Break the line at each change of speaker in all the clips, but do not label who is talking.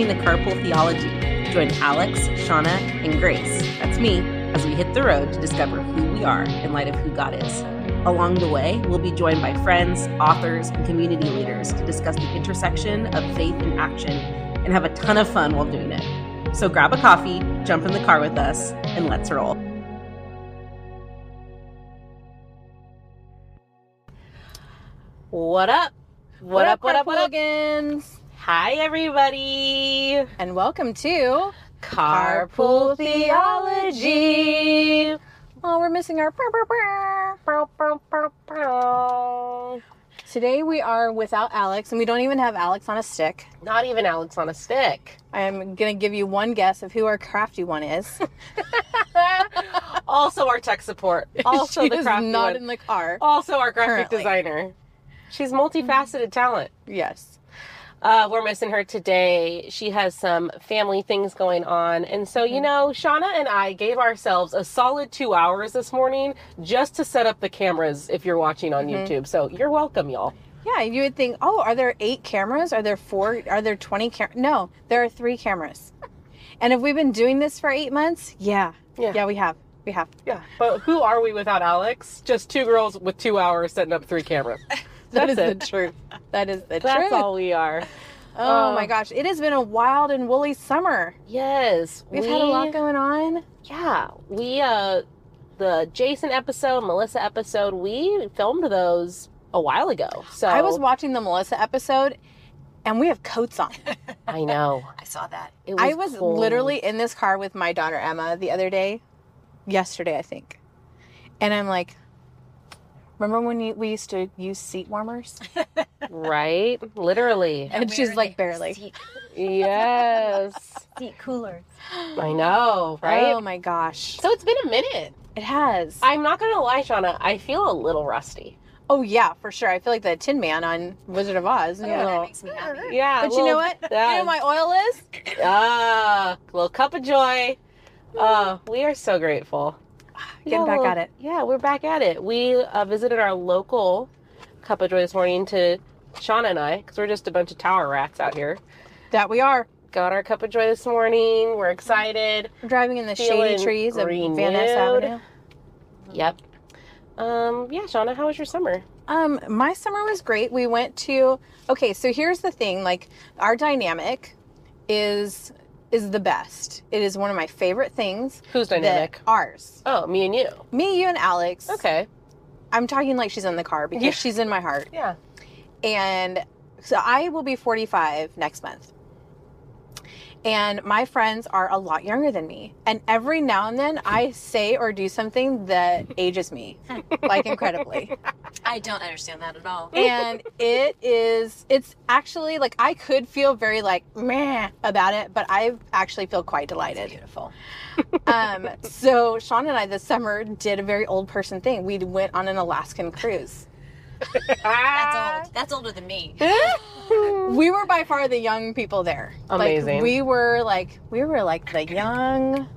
listening to Carpool Theology. Join Alex, Shanah, and Grace, that's me, as we hit the road to discover who we are in light of who God is. Along the way, we'll be joined by friends, authors, and community leaders to discuss the intersection of faith and action and have a ton of fun while doing it. So grab a coffee, jump in the car with us, and let's roll.
What up? What, up, what up, what up?
Carpool-gans?
Hi, everybody.
And welcome to
Carpool Theology.
Oh, we're missing our. Today we are without Alex, and we don't even have Alex on a stick.
Not even Alex on a stick.
I am gonna give you one guess of who our crafty one is.
also, our tech support. Also, the crafty
not
one.
in the car.
Also, our graphic
Currently.
designer. She's multifaceted talent.
Yes.
Uh, we're missing her today. She has some family things going on. And so, you know, Shanah and I gave ourselves a solid two hours this morning just to set up the cameras if you're watching on YouTube. So you're welcome, y'all.
Yeah, you would think, oh, are there eight cameras? Are there four? Are there 20 cameras? No, there are three cameras. And have we been doing this for eight months? Yeah.
Yeah.
Yeah, we have. We have.
Yeah. But who are we without Alex? Just two girls with two hours setting up three cameras.
That is
That's
the truth. That is the
That's
truth.
all we are.
Oh
Uh,
my gosh, it has been a wild and woolly summer.
Yes.
We've
we,
had a lot going on.
Yeah. We, uh, the Jason episode, Melissa episode, we filmed those a while ago. So
I was watching the Melissa episode and we have coats on.
I know.
I saw that.
It
I was
cold.
literally in this car with my daughter Emma the other day, yesterday, I think. And I'm like, remember when you, we used to use seat warmers?
right, literally.
And she's like, barely.
Seat,
yes,
seat coolers.
I know, right?
Oh my gosh.
so it's been a minute.
It has.
I'm not gonna lie, Shanah. I feel a little rusty.
oh yeah, for sure. I feel like the Tin Man on Wizard of Oz.
Oh,
a
that makes me happy.
Yeah,
but you know what?
Yeah.
You know my oil is?
Ah, little cup of joy. Oh, we are so grateful.
Getting back at it.
Yeah, we're back at it. We uh, visited our local cup of joy this morning to Shanah and I, because we're just a bunch of tower rats out here.
That we are.
Got our cup of joy this morning. We're excited.
We're driving in the
Feeling
shady trees of Van Ness. Avenue.
Yep. Um, yeah, Shanah, how was your summer?
Um, my summer was great. We went to okay, so here's the thing, like our dynamic is is the best. It is one of my favorite things.
Who's
that-
dynamic?
ours.
Oh, me and you.
Me, you and Alex.
Okay.
I'm talking like she's in the car because
Yeah.
she's in my heart.
Yeah.
And so I will be 45 next month. And my friends are a lot younger than me. And every now and then I say or do something that ages me, like incredibly.
I don't understand that at all.
and it is it's actually like i could feel very like meh about it but i actually feel quite delighted
Beautiful.
um so sean and i this summer did a very old person thing we went on an alaskan cruise
That's old. That's older than me.
we were by far the young people there
Amazing.
like, we were like we were like the young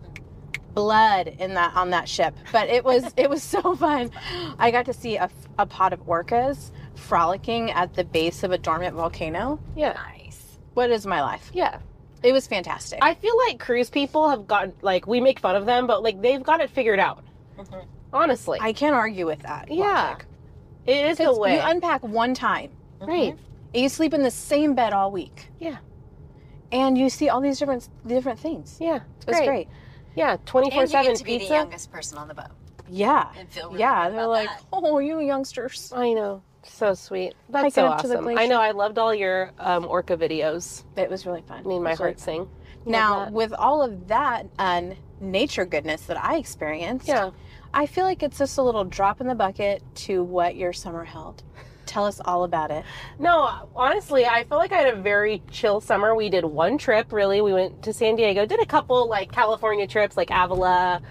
blood in that on that ship but it was it was so fun i got to see a, a pod of orcas frolicking at the base of a dormant volcano
Yeah.
Nice.
what is my life
Yeah.
It was fantastic.
I feel like cruise people have got like we make fun of them, but like they've got it figured out.
Mhm.
Honestly.
I can't argue with that.
yeah.
logic.
It is the
'Cause
way.
You unpack one time
right.
and you sleep in the same bed all week.
Yeah.
And you see all these different different things.
Yeah. It's
It's
great.
great.
Yeah. Twenty four
And you get
seven
to be the youngest person on the boat
Yeah.
and feel really
yeah.
good
They're
about
like,
that.
oh, you youngsters.
I know. So sweet. That's
Hike
so
up to the
awesome. I know. I loved all your um, orca videos.
It was really fun.
Made
It
my
really
heart
fun.
sing.
Now, with all of that and nature goodness that I experienced,
yeah.
I feel like it's just a little drop in the bucket to what your summer held. Tell us all about it.
No, honestly, I feel like I had a very chill summer. We did one trip, really. We went to San Diego, did a couple like California trips, like Avila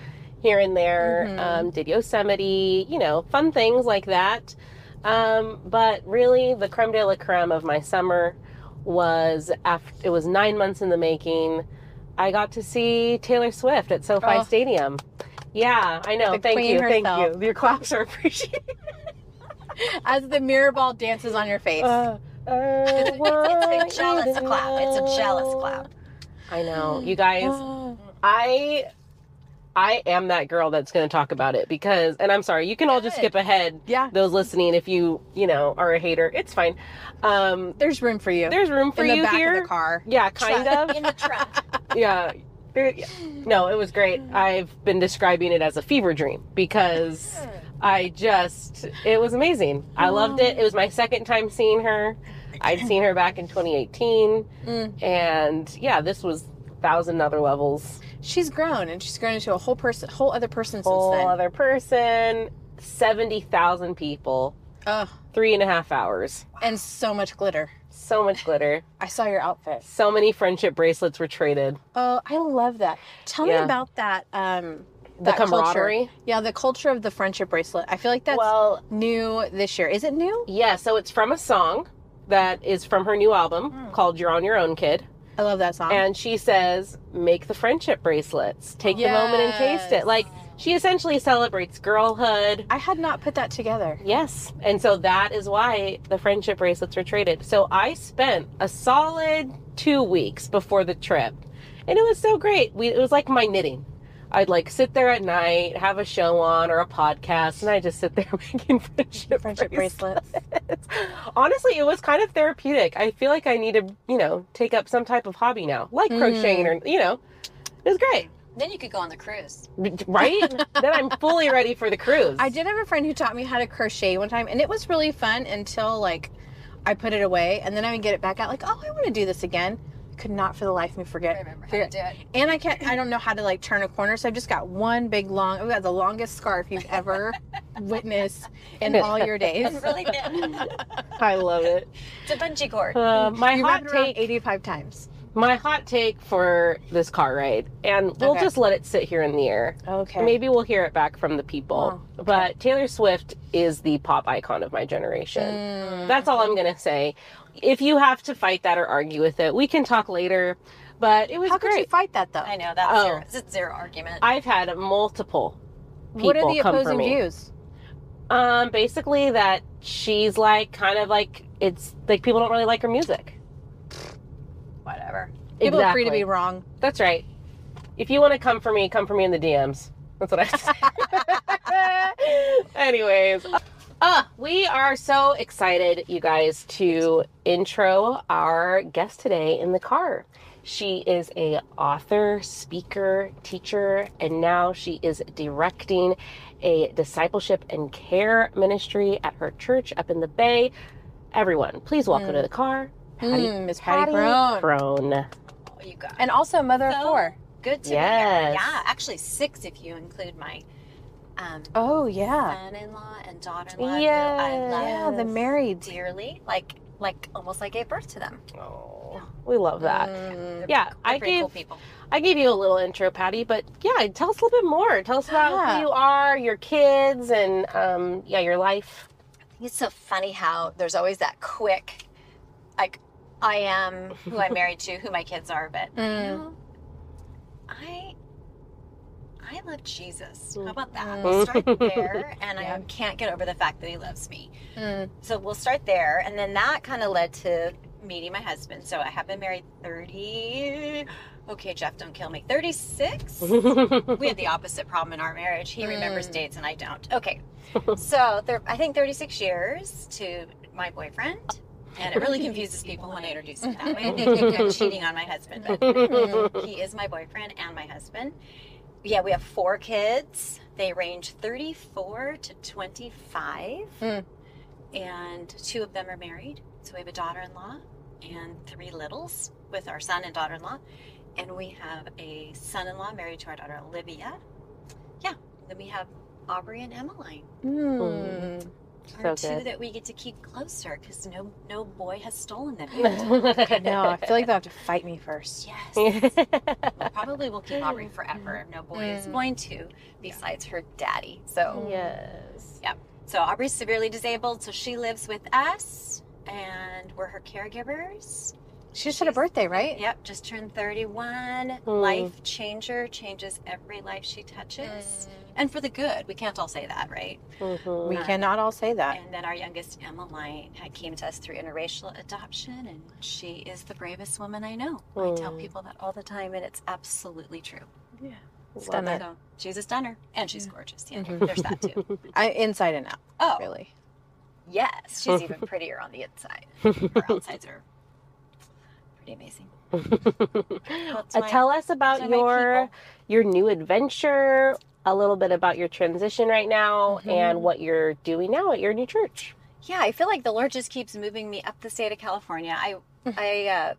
here and there,
Mhm.
um, did Yosemite, you know, fun things like that. Um, but really, the creme de la creme of my summer was after it was nine months in the making. I got to see Taylor Swift at SoFi
Oh.
Stadium. Yeah, I know.
The
thank you, thank you. Your claps are appreciated.
As the mirror ball dances on your face.
Uh,
It's, it's, a jealous clap. It's a jealous clap.
I know. You guys. I I am that girl that's going to talk about it because and I'm sorry, you can all just skip ahead
Yeah.
those listening if you, you know, are a hater. It's fine. Um
There's room for you.
there's room for you.
in the back
here.
of the car.
Yeah, kind of.
In the truck.
yeah. No, it was great. I've been describing it as a fever dream because I just, it was amazing. I loved it. It was my second time seeing her. I'd seen her back in 2018.
Mm.
And yeah, this was thousand other levels.
She's grown and she's grown into a whole person, whole other person
Whole
since then.
other person, 70,000 people,
Ugh.
three and a half hours.
And so much glitter.
So much glitter.
I saw your outfit.
So many friendship bracelets were traded.
Oh, I love that. Tell
Yeah.
me about that. Um,
The
that culture.
camaraderie.
Yeah, the culture of the friendship bracelet. I feel like that's
well,
new this year. Is it new?
Yeah, so it's from a song that is from her new album called You're on Your Own Kid.
I love that song.
And she says, make the friendship bracelets. Take the moment and taste it. Like, she essentially celebrates girlhood.
I had not put that together.
Yes. And so that is why the friendship bracelets were traded. So I spent a solid two weeks before the trip. And it was so great. We, it was like my knitting. I'd like sit there at night, have a show on or a podcast, and I just sit there making friendship,
Friendship bracelets.
Honestly, it was kind of therapeutic. I feel like I need to, you know, take up some type of hobby now, like mm-hmm. crocheting or, you know, it was great,
Then you could go on the cruise.
right? then I'm fully ready for the cruise.
I did have a friend who taught me how to crochet one time, and it was really fun until like I put it away, and then I would get it back out, like, oh, I want to do this again. Could not for the life of me forget.
Remember how
figure-
to do it.
And I can't. I don't know how to like turn a corner, so I've just got one big long. I've got the longest scarf you've ever witnessed in all your days.
It's really thin.
I love it.
It's a bungee cord.
Uh, my
You
hot
wrapped it around
take,
85 times.
My hot take for this car ride, and we'll
Okay.
just let it sit here in the air.
Okay.
Maybe we'll hear it back from the people.
Oh,
But Taylor Swift is the pop icon of my generation.
Mm.
That's all I'm going to say. If you have to fight that or argue with it, we can talk later. But it was
How could you fight that though?
I know that's
Oh.
zero. It's zero argument.
I've had multiple people
What are the
come for
opposing
me.
views?
Um, basically that she's like kind of like it's like people don't really like her music.
Whatever.
People are free to be wrong.
That's right. If you want to come for me, come for me in the DMs. That's what I say. Anyways, uh, we are so excited, you guys, to intro our guest today in the car. She is a author, speaker, teacher, and now she is directing a discipleship and care ministry at her church up in the Bay. Everyone, please welcome to the car, Pattie,
Mm, Miss Pattie Krohn.
Krohn.
Oh, you got
And also mother of four.
good to
Yes.
be here. Yeah, actually six if you include my um,
Oh yeah.
son-in-law and daughter-in-law.
Yes.
Who I love
Yeah, the married.
dearly. Like, like almost like gave birth to them.
Oh, we love that.
Mm.
Yeah,
They're
I
pretty
gave
cool people.
I gave you a little intro, Pattie, but yeah, tell us a little bit more. Tell us about
Yeah.
who you are, your kids, and um, yeah, your life.
It's so funny how there's always that quick, like, I am who I'm married to, who my kids are, but you
Mm.
know, I I love Jesus. How about that?
Mm.
We'll start there, and
Yeah.
I can't get over the fact that he loves me.
Mm.
So we'll start there, and then that kind of led to meeting my husband. So I have been married 30. Okay, Jeff, don't kill me. 36. we had the opposite problem in our marriage. He remembers
Mm.
dates and I don't. Okay. So there, I think 36 years to my boyfriend. And it really confuses people when I introduce him that way. They think I'm cheating on my husband, but he is my boyfriend and my husband. Yeah, we have four kids. They range 34 to 25.
Mm.
And two of them are married. So we have a daughter in law and three littles with our son and daughter in law. And we have a son in law married to our daughter Olivia. Yeah. Then we have Aubrey and Emmeline.
Mm.
So
two
good.
that we get to keep closer because no no boy has stolen them.
No, I feel like they'll have to fight me first.
yes. Well, probably will keep Aubrey forever. No boy is
Mm.
going to, besides her daddy. So,
yes. Yep.
So Aubrey's severely disabled, so she lives with us, and we're her caregivers.
She just had a birthday, right?
Yep, just turned 31.
Mm.
Life changer, changes every life she touches. And for the good. We can't all say that, right?
Mhm.
We cannot all say that.
And then our youngest, Emmeline, had came to us through interracial adoption, and she is the bravest woman I know. I tell
Mm.
people that all the time, and it's absolutely true.
Yeah.
Stunner.
it.
So she's a stunner, and she's gorgeous. Yeah,
Mhm.
there's that too.
I, inside and out,
Oh,
really.
yes, she's even prettier on the inside. Her outsides are pretty amazing. My-
tell us about
those are my
your your new adventure, a little bit about your transition right now,
Mhm.
and what you're doing now at your new church.
Yeah, I feel like the Lord just keeps moving me up the state of California. I I uh,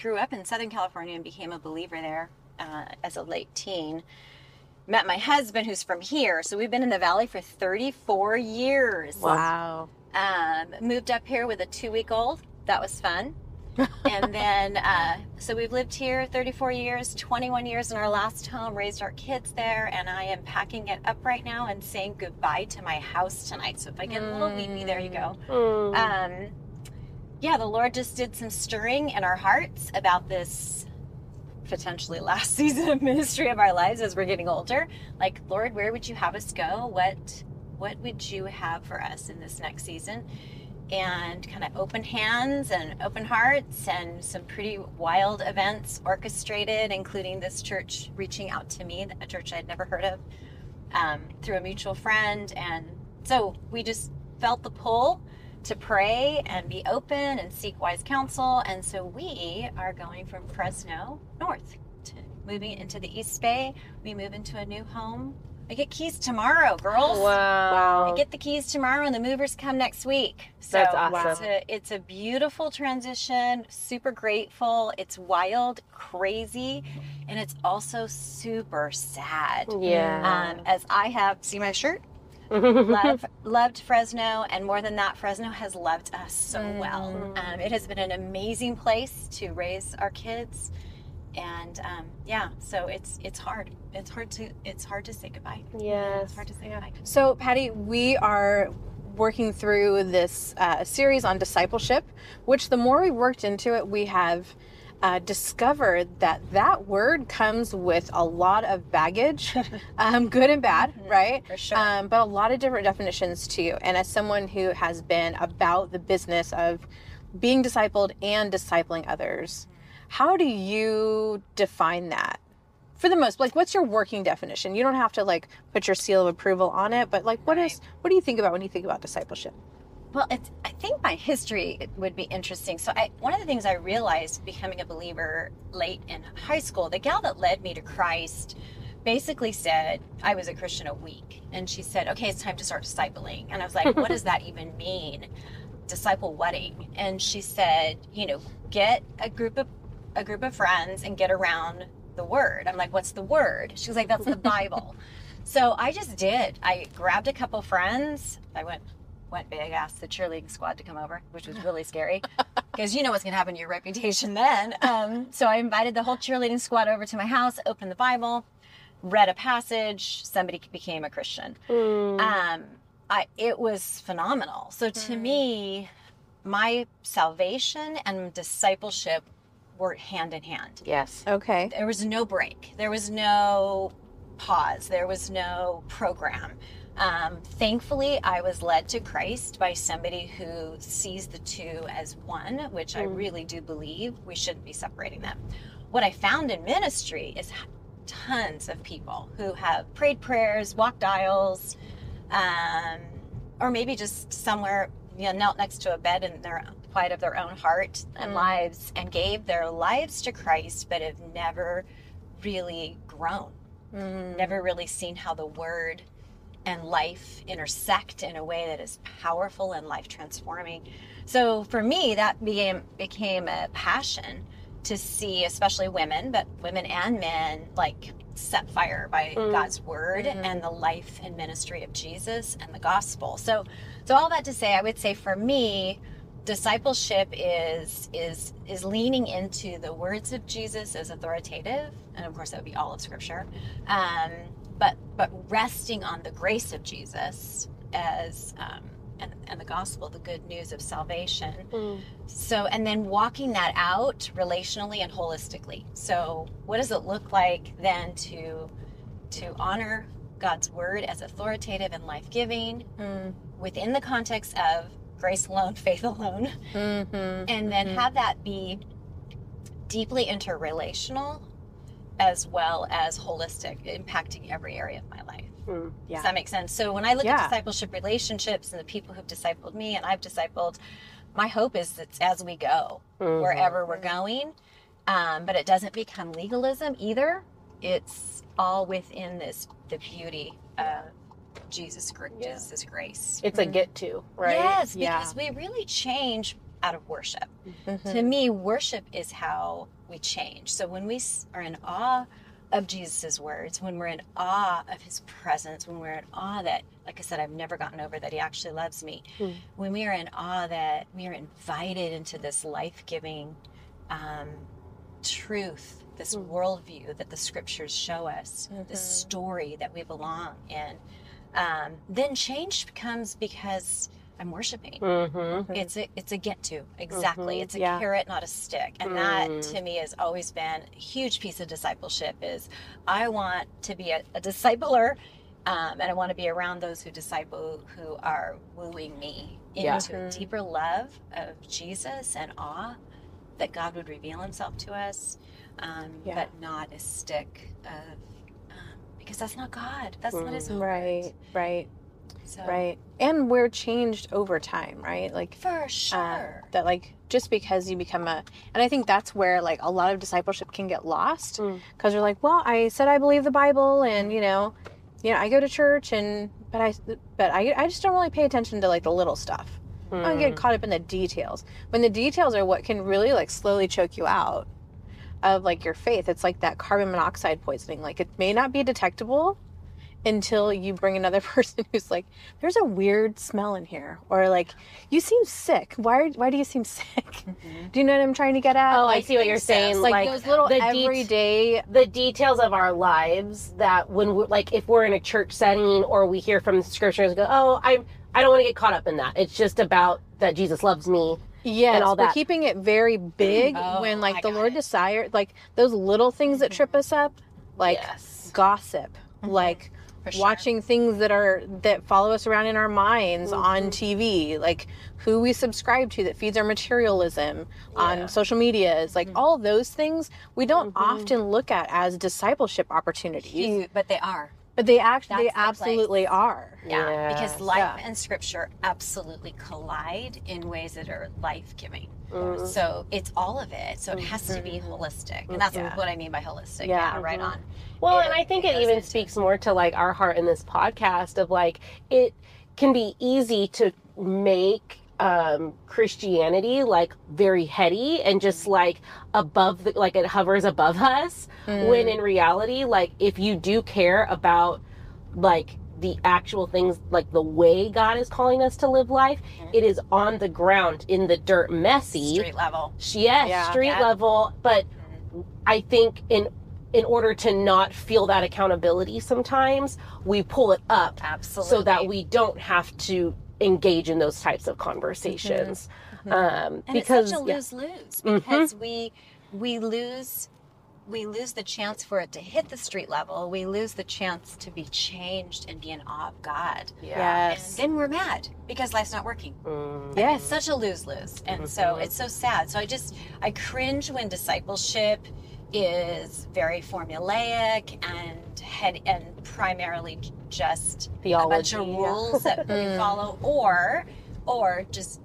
grew up in Southern California and became a believer there uh, as a late teen. Met my husband, who's from here, so we've been in the valley for 34 years.
Wow.
Um, moved up here with a two week old. That was fun. And then, uh, so we've lived here 34 years, 21 years in our last home, raised our kids there, and I am packing it up right now and saying goodbye to my house tonight. So if I get a little weepy, there you go.
Mm.
Um, yeah, the Lord just did some stirring in our hearts about this potentially last season of ministry of our lives as we're getting older. Like, Lord, where would you have us go? What what would you have for us in this next season? And kind of open hands and open hearts and some pretty wild events orchestrated, including this church reaching out to me, a church I'd never heard of, um, through a mutual friend. And so we just felt the pull to pray and be open and seek wise counsel. And so we are going from Fresno north to moving into the East Bay. We move into a new home. I get keys tomorrow, girls.
wow.
I get the keys tomorrow, and the movers come next week. So
That's awesome.
It's a, it's a beautiful transition. Super grateful. It's wild, crazy, and it's also super sad.
yeah.
Um, as I have, see my shirt. Love, loved Fresno, and more than that, Fresno has loved us so well. Um, it has been an amazing place to raise our kids, and um, yeah, so it's it's hard. It's hard to it's hard to say goodbye.
yes.
It's hard to say goodbye.
So, Pattie, we are working through this uh, series on discipleship, which the more we worked into it, we have uh, discovered that that word comes with a lot of baggage, um, good and bad, right?
For sure.
Um, but a lot of different definitions too. And as someone who has been about the business of being discipled and discipling others, how do you define that? For the most, like, what's your working definition? You don't have to like put your seal of approval on it, but like, what is, what do you think about when you think about discipleship?
Well, it's, I think my history would be interesting. So, I, one of the things I realized becoming a believer late in high school, the gal that led me to Christ basically said I was a Christian a week, and she said, "Okay, it's time to start discipling." And I was like, "What does that even mean?" Disciple wedding, and she said, "You know, get a group of a group of friends and get around the Word." I'm like, "What's the Word?" She was like, "That's the Bible." so I just did. I grabbed a couple friends. I went went big, asked the cheerleading squad to come over, which was really scary because you know what's going to happen to your reputation then. Um, so I invited the whole cheerleading squad over to my house, opened the Bible, read a passage, somebody became a Christian.
Mm.
Um, I, it was phenomenal. So to me, my salvation and discipleship were hand in hand.
yes.
Okay.
There was no break. There was no pause. There was no program. Um, thankfully, I was led to Christ by somebody who sees the two as one, which I
Mm.
really do believe we shouldn't be separating them. What I found in ministry is tons of people who have prayed prayers, walked aisles, um, or maybe just somewhere you know knelt next to a bed in their quiet of their own heart and
Mm.
lives and gave their lives to Christ, but have never really grown
Mm.
never really seen how the word and life intersect in a way that is powerful and life transforming. So for me, that became became a passion to see, especially women, but women and men, like set fire by
Mm.
God's word
Mhm.
and the life and ministry of Jesus and the gospel. So, so all that to say, I would say for me, discipleship is is is leaning into the words of Jesus as authoritative, and of course that would be all of Scripture. Um, but but resting on the grace of Jesus as um, and, and the gospel, the good news of salvation.
Mm.
So, and then walking that out relationally and holistically. So, what does it look like then to to honor God's word as authoritative and life giving
Mm.
within the context of grace alone, faith alone,
Mm-hmm.
and then have that be deeply interrelational as well as holistic, impacting every area of my life.
Mm.
Yeah.
Does that make sense? So when I look
Yeah.
at discipleship relationships and the people who've discipled me and I've discipled, my hope is that as we go,
Mhm.
wherever we're going, um, but it doesn't become legalism either. It's all within this the beauty of Jesus, gr-
Yeah.
Jesus' grace.
It's a get to, right?
Yes,
Yeah.
because we really change out of worship.
Mhm.
To me, worship is how we change. So when we are in awe of Jesus' words, when we're in awe of his presence, when we're in awe that, like I said, I've never gotten over that he actually loves me,
Mm.
when we are in awe that we are invited into this life giving um, truth, this
Mm.
worldview that the scriptures show us, this
Mhm.
story that we belong in, um, then change comes because I'm worshiping.
Mm-hmm.
It's a it's a get to exactly.
Mhm.
It's a
Yeah.
carrot, not a stick, and that
Mm.
to me has always been a huge piece of discipleship. Is I want to be a, a discipler, um, and I want to be around those who disciple who are wooing me
Yeah.
into a
Mhm.
deeper love of Jesus and awe that God would reveal Himself to us, um,
Yeah.
but not a stick of. Because that's not God. That's not His
Mm.
heart.
Right, right,
So,
right. And we're changed over time, right? Like
For
uh,
sure.
that like just because you become a and i think that's where like a lot of discipleship can get lost
Mm.
because you're like well i said i believe the bible and you know you know i go to church and but i but i, I just don't really pay attention to like the little stuff i don't get caught up in the details when the details are what can really like slowly choke you out of like your faith. It's like that carbon monoxide poisoning. Like it may not be detectable until you bring another person who's like there's a weird smell in here or like you seem sick. Why why do you seem sick?
Mhm.
do you know what i'm trying to get at?
Oh, I see what you're saying.
like,
Like,
those little
the
everyday
the details of our lives that when we're like if we're in a church setting or we hear from the scriptures go oh i i don't want to get caught up in that. It's just about that jesus loves me
yes
all
we're
that.
keeping it very big
Oh,
when like
I
the lord
it.
desire like those little things that trip us up like
yes
gossip mm-hmm.
like sure.
watching things that are that follow us around in our minds on mm-hmm. tv like who we subscribe to that feeds our materialism
Yeah.
on social media is like mm-hmm. all those things we don't
Mhm.
often look at as discipleship opportunities
Huge, but they are.
But they actually they
the
absolutely are
Yeah, because life
Yeah.
and scripture absolutely collide in ways that are life giving.
Mhm.
So it's all of it. So it has to be holistic, and that's
Yeah.
what I mean by holistic.
Yeah.
Yeah, right
Mhm.
on.
Well,
it-
and I think
it
it even
into-
speaks more to like our heart in this podcast of like it can be easy to make um Christianity like very heady and just like above the like it hovers above us when in reality like if you do care about like the actual things like the way God is calling us to live life
Mhm.
it is on the ground in the dirt messy
Street level.
yes
Yeah.
street
Yeah.
level but i think in in order to not feel that accountability sometimes we pull it up
Absolutely.
so that we don't have to engage in those types of conversations
Mhm.
um
and
because
it's such a
yeah.
lose lose because we we lose we lose the chance for it to hit the street level. We lose the chance to be changed and be in awe of God.
yes
And then we're mad because life's not working.
Mm.
Yes.
It's such a lose lose. And so
Mhm.
it's so sad. So I just, I cringe when discipleship is very formulaic and head and primarily just a bunch of rules that we
Mm.
follow or or just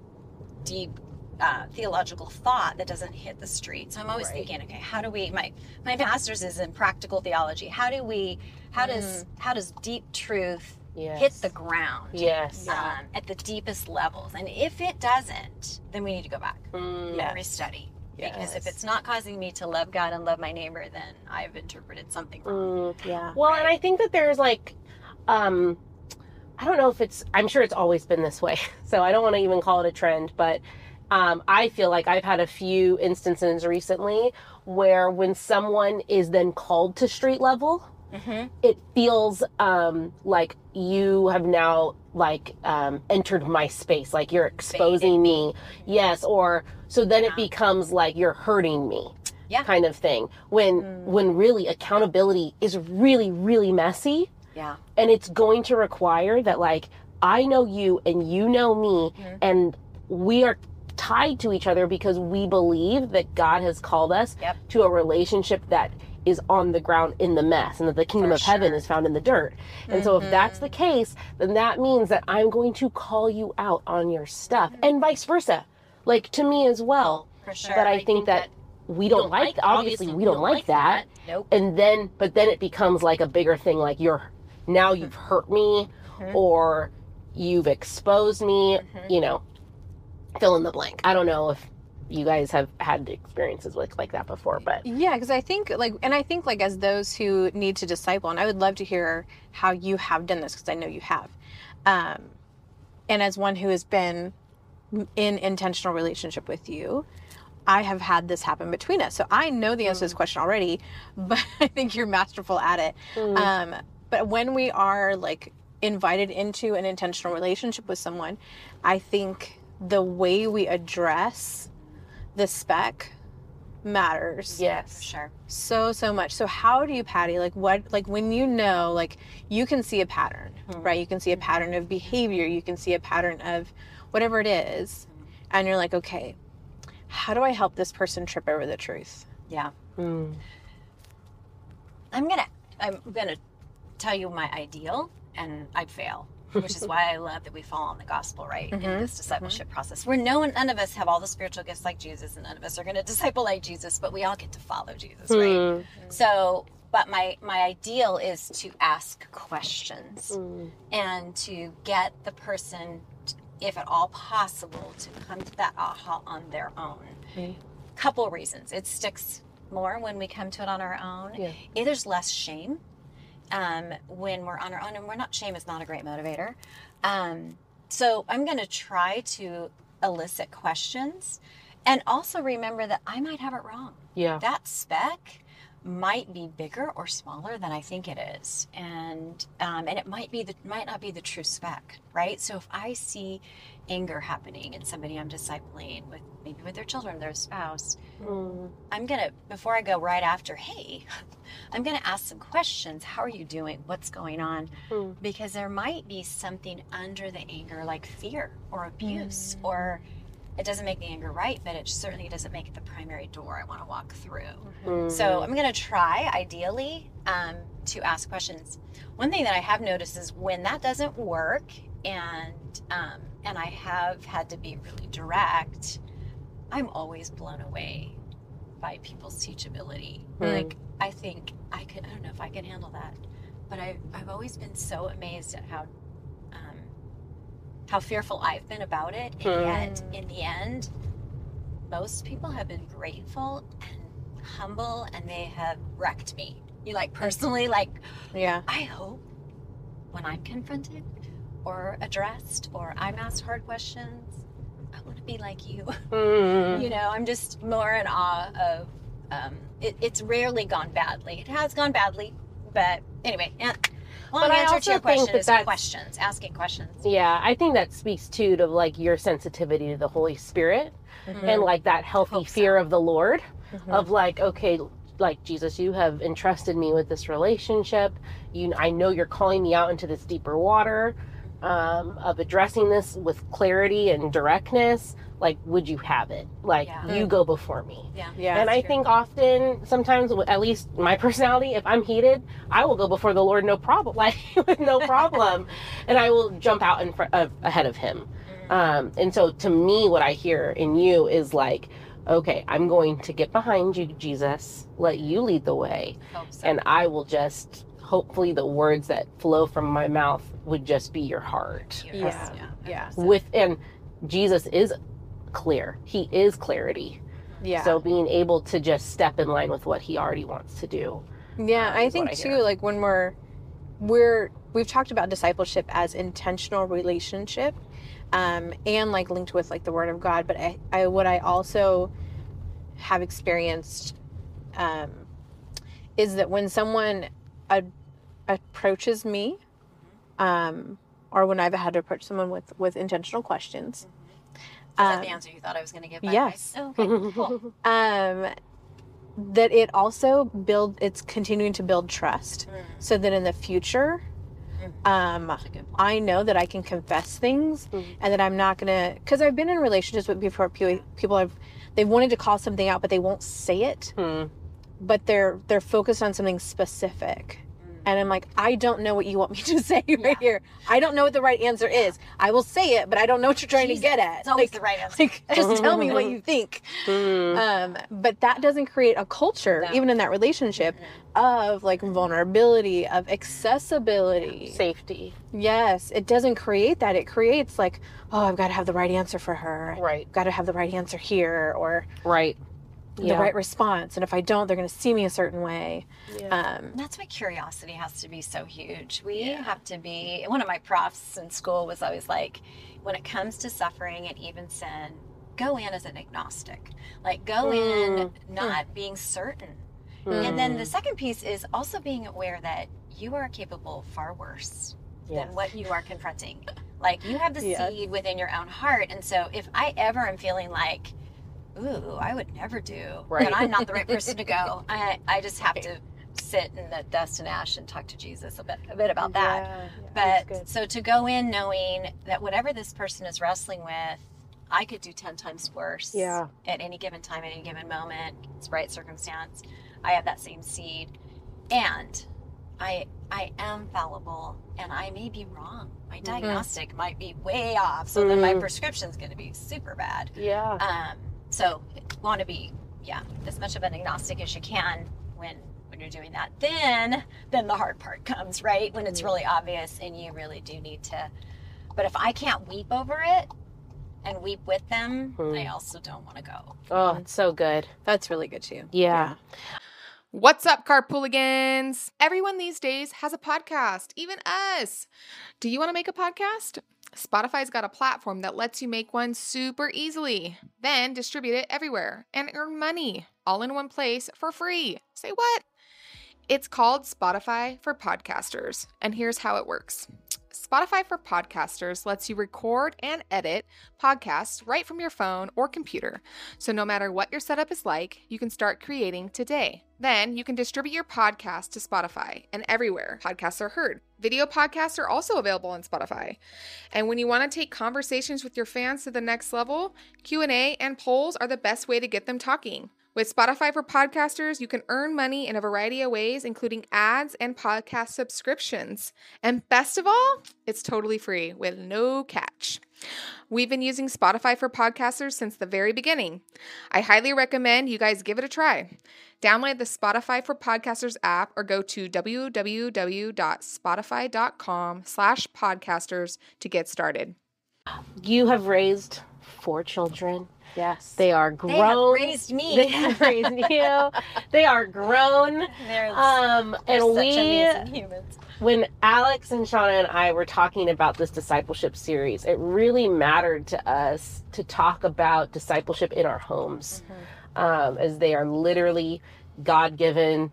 deep uh, theological thought that doesn't hit the street. So I'm always
Right.
thinking, okay, how do we? My my master's is in practical theology. How do we? How does how does deep truth
yes.
hit the ground?
yes
um, at the deepest levels. And if it doesn't, then we need to go back
Mm.
and restudy. Because if it's not causing me to love God and love my neighbor, then I've interpreted something wrong.
Mm.
yeah
Well, and I think that there's like, um, I don't know if it's, I'm sure it's always been this way. So I don't want to even call it a trend, but um, I feel like I've had a few instances recently where when someone is then called to street level,
Mhm.
it feels um, like you have now like um, entered my space like you're exposing me yes or so then it becomes like you're hurting me
Yeah.
kind of thing when
Mm.
when really accountability is really really messy
Yeah.
and it's going to require that like i know you and you know me
Mhm.
and we are tied to each other because we believe that god has called us
Yep.
to a relationship that is on the ground in the mess and that the kingdom
For
of heaven is found in the dirt and so if that's the case then that means that i'm going to call you out on your stuff and vice versa like to me as well
For sure.
but i think that we don't like obviously we don't like that
Nope.
and then but then it becomes like a bigger thing like you're now you've hurt me
Mhm.
or you've exposed me
Mhm.
you know fill in the blank i don't know if you guys have had experiences with like that before but
Yeah, because I think like, and I think like as those who need to disciple, and I would love to hear how you have done this because I know you have, um, and as one who has been in intentional relationship with you, I have had this happen between us. So I know the answer to this question already, but I think you're masterful at it.
Mm.
Um, but when we are like invited into an intentional relationship with someone, I think the way we address the spec matters
yes
Sure.
so so much so how do you pattie like what like when you know like you can see a pattern
Mhm.
right you can see a pattern of behavior you can see a pattern of whatever it is and you're like okay how do i help this person trip over the truth
Yeah.
Mm.
I'm gonna I'm gonna tell you my ideal, and I'd fail, which is why I love that we fall on the gospel right in
Mhm.
this discipleship process. Where no one, none of us have all the spiritual gifts like Jesus, and none of us are gonna disciple like Jesus, but we all get to follow Jesus, right?
Mm.
So, but my my ideal is to ask questions
Mm.
and to get the person, if at all possible, to come to that aha on their own.
Okay.
Couple reasons. It sticks more when we come to it on our own.
Yeah.
There's less shame um, when we're on our own, and we're not. Shame is not a great motivator. Um, so I'm going to try to elicit questions, and also remember that I might have it wrong
yeah
that spec might be bigger or smaller than I think it is, and um, and it might be the might not be the true spec, right? So if I see anger happening in somebody I'm discipling with maybe with their children, their spouse,
Mm.
I'm gonna before I go right after, hey, I'm gonna ask some questions. How are you doing? What's going on?
Mm.
Because there might be something under the anger, like fear or abuse, or it doesn't make the anger right, but it certainly doesn't make it the primary door I want to walk through.
Mm.
So I'm going to try, ideally, um, to ask questions. One thing that I have noticed is when that doesn't work, and um, and I have had to be really direct, I'm always blown away by people's teachability.
Mm.
Like I think I could. I don't know if I can handle that, but I I've always been so amazed at how. How fearful I've been about it, and
Mm.
yet in the end, most people have been grateful and humble and they have wrecked me. You like personally, like,
yeah
I hope when I'm confronted or addressed or I'm asked hard questions, I want to be like you.
Mm.
you know, I'm just more in awe of um, it, it's rarely gone badly. It has gone badly, but anyway, yeah. Long
But I
answer
also
to your
think
question
that
is questions, asking questions.
Yeah, I think that speaks too to like your sensitivity to the Holy Spirit and like that healthy
Hope so.
fear of the Lord
Mhm.
of like, okay, like Jesus, you have entrusted me with this relationship. You, I know you're calling me out into this deeper water um, of addressing this with clarity and directness. Like, would you have it? Like,
Yeah.
you go before me.
Yeah.
yeah
and I
true.
think often, sometimes, at least my personality, if I'm heated, I will go before the Lord, no problem, like with no problem, and I will jump out in front of ahead of Him. Um, and so, to me, what I hear in you is like, okay, I'm going to get behind you, Jesus. Let you lead the way,
so.
and I will just. Hopefully, the words that flow from my mouth would just be your heart.
Yeah.
yeah.
yeah
With and Jesus is clear. He is clarity.
yeah
So being able to just step in line with what he already wants to do.
Yeah,
um,
I think
I
too,
hear.
like when we're we're we've talked about discipleship as intentional relationship, um, and like linked with like the Word of God. But I, I what I also have experienced um, is that when someone a, approaches me, um, or when I've had to approach someone with with intentional questions,
Is that
um,
the answer you thought I was going to give?
yes.
Oh, okay, cool.
um, that it also build it's continuing to build trust,
Mm.
so that in the future, um,
That's a good point.
I know that I can confess things
Mhm.
and that I'm not gonna because I've been in relationships with before pe- people have they've wanted to call something out but they won't say it
Hmm.
but they're they're focused on something specific and I'm like I don't know what you want me to say right
Yeah.
here I don't know what the right answer is I will say it but I don't know what you're trying
Jesus,
to get at
It's always
like,
the right answer.
like just tell me what you think
Hmm.
um, but that doesn't create a culture
No.
even in that relationship of like vulnerability of accessibility
Safety.
Yes, it doesn't create that. It creates like, oh, I've got to have the right answer for her.
Right.
I've got to have the right answer here or
Right.
The right response. And if I don't, they're going to see me a certain way.
Yeah.
Um,
that's why curiosity has to be so huge. We
Yeah.
have to be, one of my profs in school was always like, when it comes to suffering and even sin, go in as an agnostic. Like, go mm. in hmm. not being certain. Hmm. And then the second piece is also being aware that you are capable of far worse
Yes.
than what you are confronting. Like, you have the
Yes.
seed within your own heart. And so, if I ever am feeling like, ooh, I would never do,
Right.
then I'm not the right person to go. I, I just have to sit in the dust and ash and talk to Jesus a bit, a bit about that. Yeah, But so to go in knowing that whatever this person is wrestling with, I could do 10 times worse
Yeah.
at any given time, at any given moment, it's right circumstance. I have that same seed. And I I am fallible and I may be wrong. My diagnostic might be way off. So then my
Mhm.
prescription's gonna be super bad.
Yeah.
Um, so want to be, yeah, as much of an agnostic as you can when when you're doing that. Then then the hard part comes, right? When it's really obvious and you really do need to. But if I can't weep over it and weep with them,
Hmm.
I also don't want to go.
Oh, it's so good.
That's really good too.
Yeah.
What's up, carpooligans? Everyone these days has a podcast, even us. Do you want to make a podcast? Spotify's got a platform that lets you make one super easily, then distribute it everywhere and earn money all in one place for free. Say what? It's called Spotify for Podcasters, and here's how it works. Spotify for Podcasters lets you record and edit podcasts right from your phone or computer. So, no matter what your setup is like, you can start creating today. Then, you can distribute your podcast to Spotify and everywhere podcasts are heard. Video podcasts are also available on Spotify. And when you want to take conversations with your fans to the next level, Q&A and polls are the best way to get them talking. With Spotify for Podcasters, you can earn money in a variety of ways, including ads and podcast subscriptions. And best of all, it's totally free with no catch. We've been using Spotify for Podcasters since the very beginning. I highly recommend you guys give it a try. Download the Spotify for Podcasters app or go to www.spotify.com slash podcasters to get started.
You have raised four children.
Yes.
They are grown.
They have raised me.
They have raised you. They are grown.
They're,
Um,
they're
and
such
we,
amazing humans.
when Alex and Shanah and I were talking about this discipleship series, it really mattered to us to talk about discipleship in our homes, um, as they are literally God given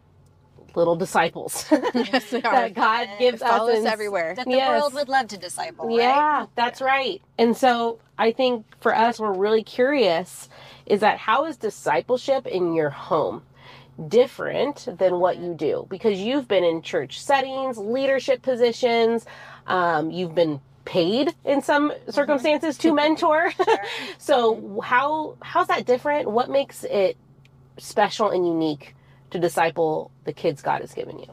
little disciples
yes, they are.
that God gives us.
Follow us
in-
everywhere.
That the
Yes.
world would love to disciple, right?
Yeah, that's right. And so I think for us, we're really curious is that how is discipleship in your home different than what you do? Because you've been in church settings, leadership positions, um, you've been paid in some circumstances to mentor. so how how's that different? What makes it special and unique to disciple the kids God has given you?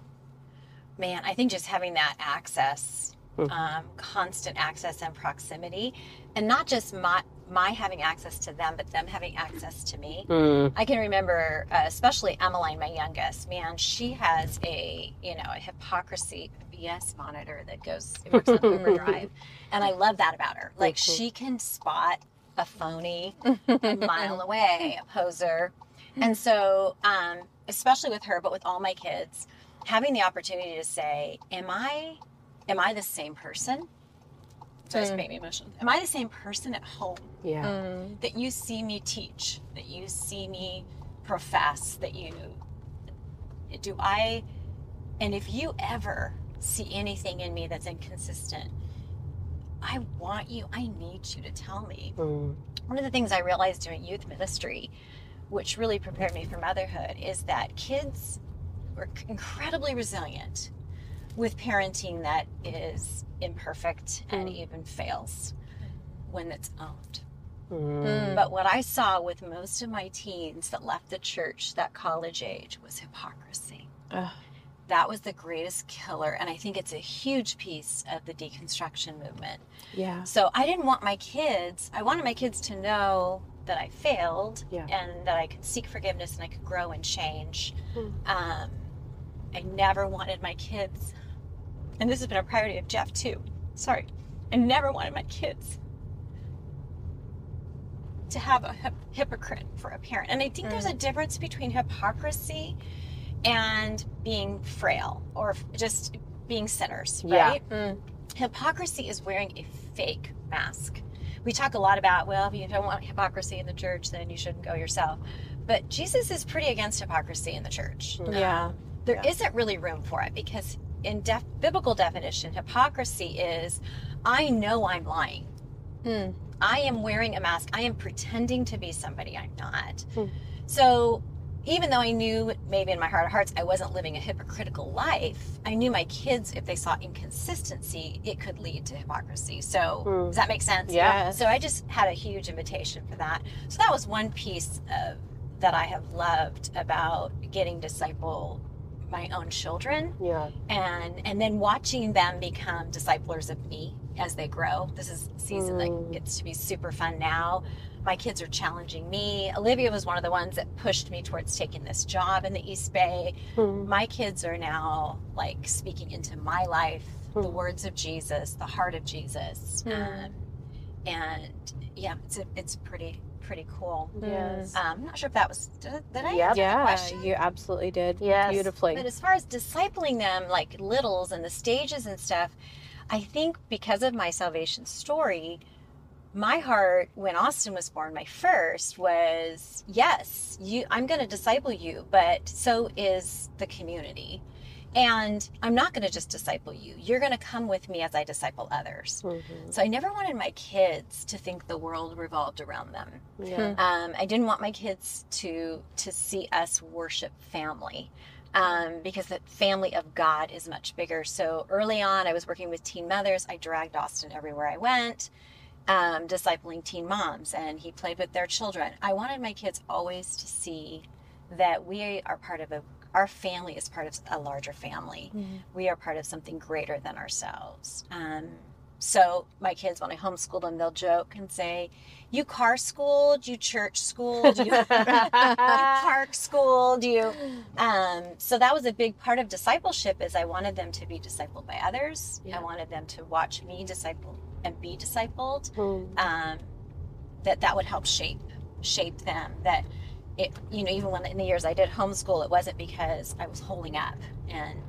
Man, I think just having that access,
Hmm.
um, constant access and proximity, and not just my my having access to them, but them having access to me.
Mm,
I can remember, uh, especially Emmeline, my youngest. Man, she has a you know a hypocrisy BS monitor that goes it works on overdrive, and I love that about her. Like
Mhm.
she can spot a phony a mile away, a poser, and so um, especially with her, but with all my kids, having the opportunity to say, "Am I, am I the same person?" So it's
Mm.
made me emotional. Am I the same person at home?
yeah.
Mm.
that you see me teach, that you see me profess, that you do I And if you ever see anything in me that's inconsistent, I want you, I need you to tell me.
Mm.
One of the things I realized doing youth ministry, which really prepared me for motherhood, is that kids were incredibly resilient with parenting that is imperfect and even fails when it's owned.
Mm.
But what I saw with most of my teens that left the church that college age was hypocrisy.
Ugh.
That was the greatest killer. And I think it's a huge piece of the deconstruction movement.
Yeah.
So I didn't want my kids, I wanted my kids to know that I failed
Yeah.
and that I could seek forgiveness and I could grow and change.
Hmm.
Um, I never wanted my kids, and this has been a priority of Jeff too. Sorry. I never wanted my kids to have a hip- hypocrite for a parent. And I think there's a difference between hypocrisy and being frail or just being sinners,
Yeah.
right?
Mm.
Hypocrisy is wearing a fake mask. We talk a lot about, well, if you don't want hypocrisy in the church, then you shouldn't go yourself. But Jesus is pretty against hypocrisy in the church.
Yeah.
There
Yeah.
not really room for it because, in def- biblical definition, hypocrisy is I know I'm lying.
Mm.
I am wearing a mask. I am pretending to be somebody I'm not.
Hmm.
So, even though I knew maybe in my heart of hearts I wasn't living a hypocritical life, I knew my kids, if they saw inconsistency, it could lead to hypocrisy. So,
Hmm.
does that make sense?
Yeah.
So, I just had a huge invitation for that. So, that was one piece of that I have loved about getting disciple my own children
Yeah.
and and then watching them become disciplers of me as they grow. This is a season
Mm.
that gets to be super fun now. My kids are challenging me. Olivia was one of the ones that pushed me towards taking this job in the East Bay.
Mm.
My kids are now like speaking into my life the
Mm.
words of Jesus, the heart of Jesus,
Mm.
um, and yeah, it's a, it's pretty pretty cool.
Yes.
Um, I'm not sure if that was did, did I
Yep.
Yeah,
question?
you absolutely did.
Yes.
Beautifully.
But as far as discipling them, like littles and the stages and stuff, I think because of my salvation story, my heart when Austin was born, my first was yes, you I'm going to disciple you, but so is the community. And I'm not going to just disciple you. You're going to come with me as I disciple others.
Mhm.
So I never wanted my kids to think the world revolved around them.
Yeah.
Um, I didn't want my kids to to see us worship family um, because the family of God is much bigger. So early on, I was working with teen mothers. I dragged Austin everywhere I went, um, discipling teen moms, and he played with their children. I wanted my kids always to see that we are part of a our family is part of a larger family.
Mhm.
We are part of something greater than ourselves. Um, so my kids, when I homeschool them, they'll joke and say, "You car schooled, you church schooled, you, you park schooled, you." Um, so that was a big part of discipleship. Is I wanted them to be discipled by others.
Yeah.
I wanted them to watch me disciple and be discipled.
Mm.
Um, that that would help shape shape them. That it, you know, even when in the years I did homeschool, it wasn't because I was holding up and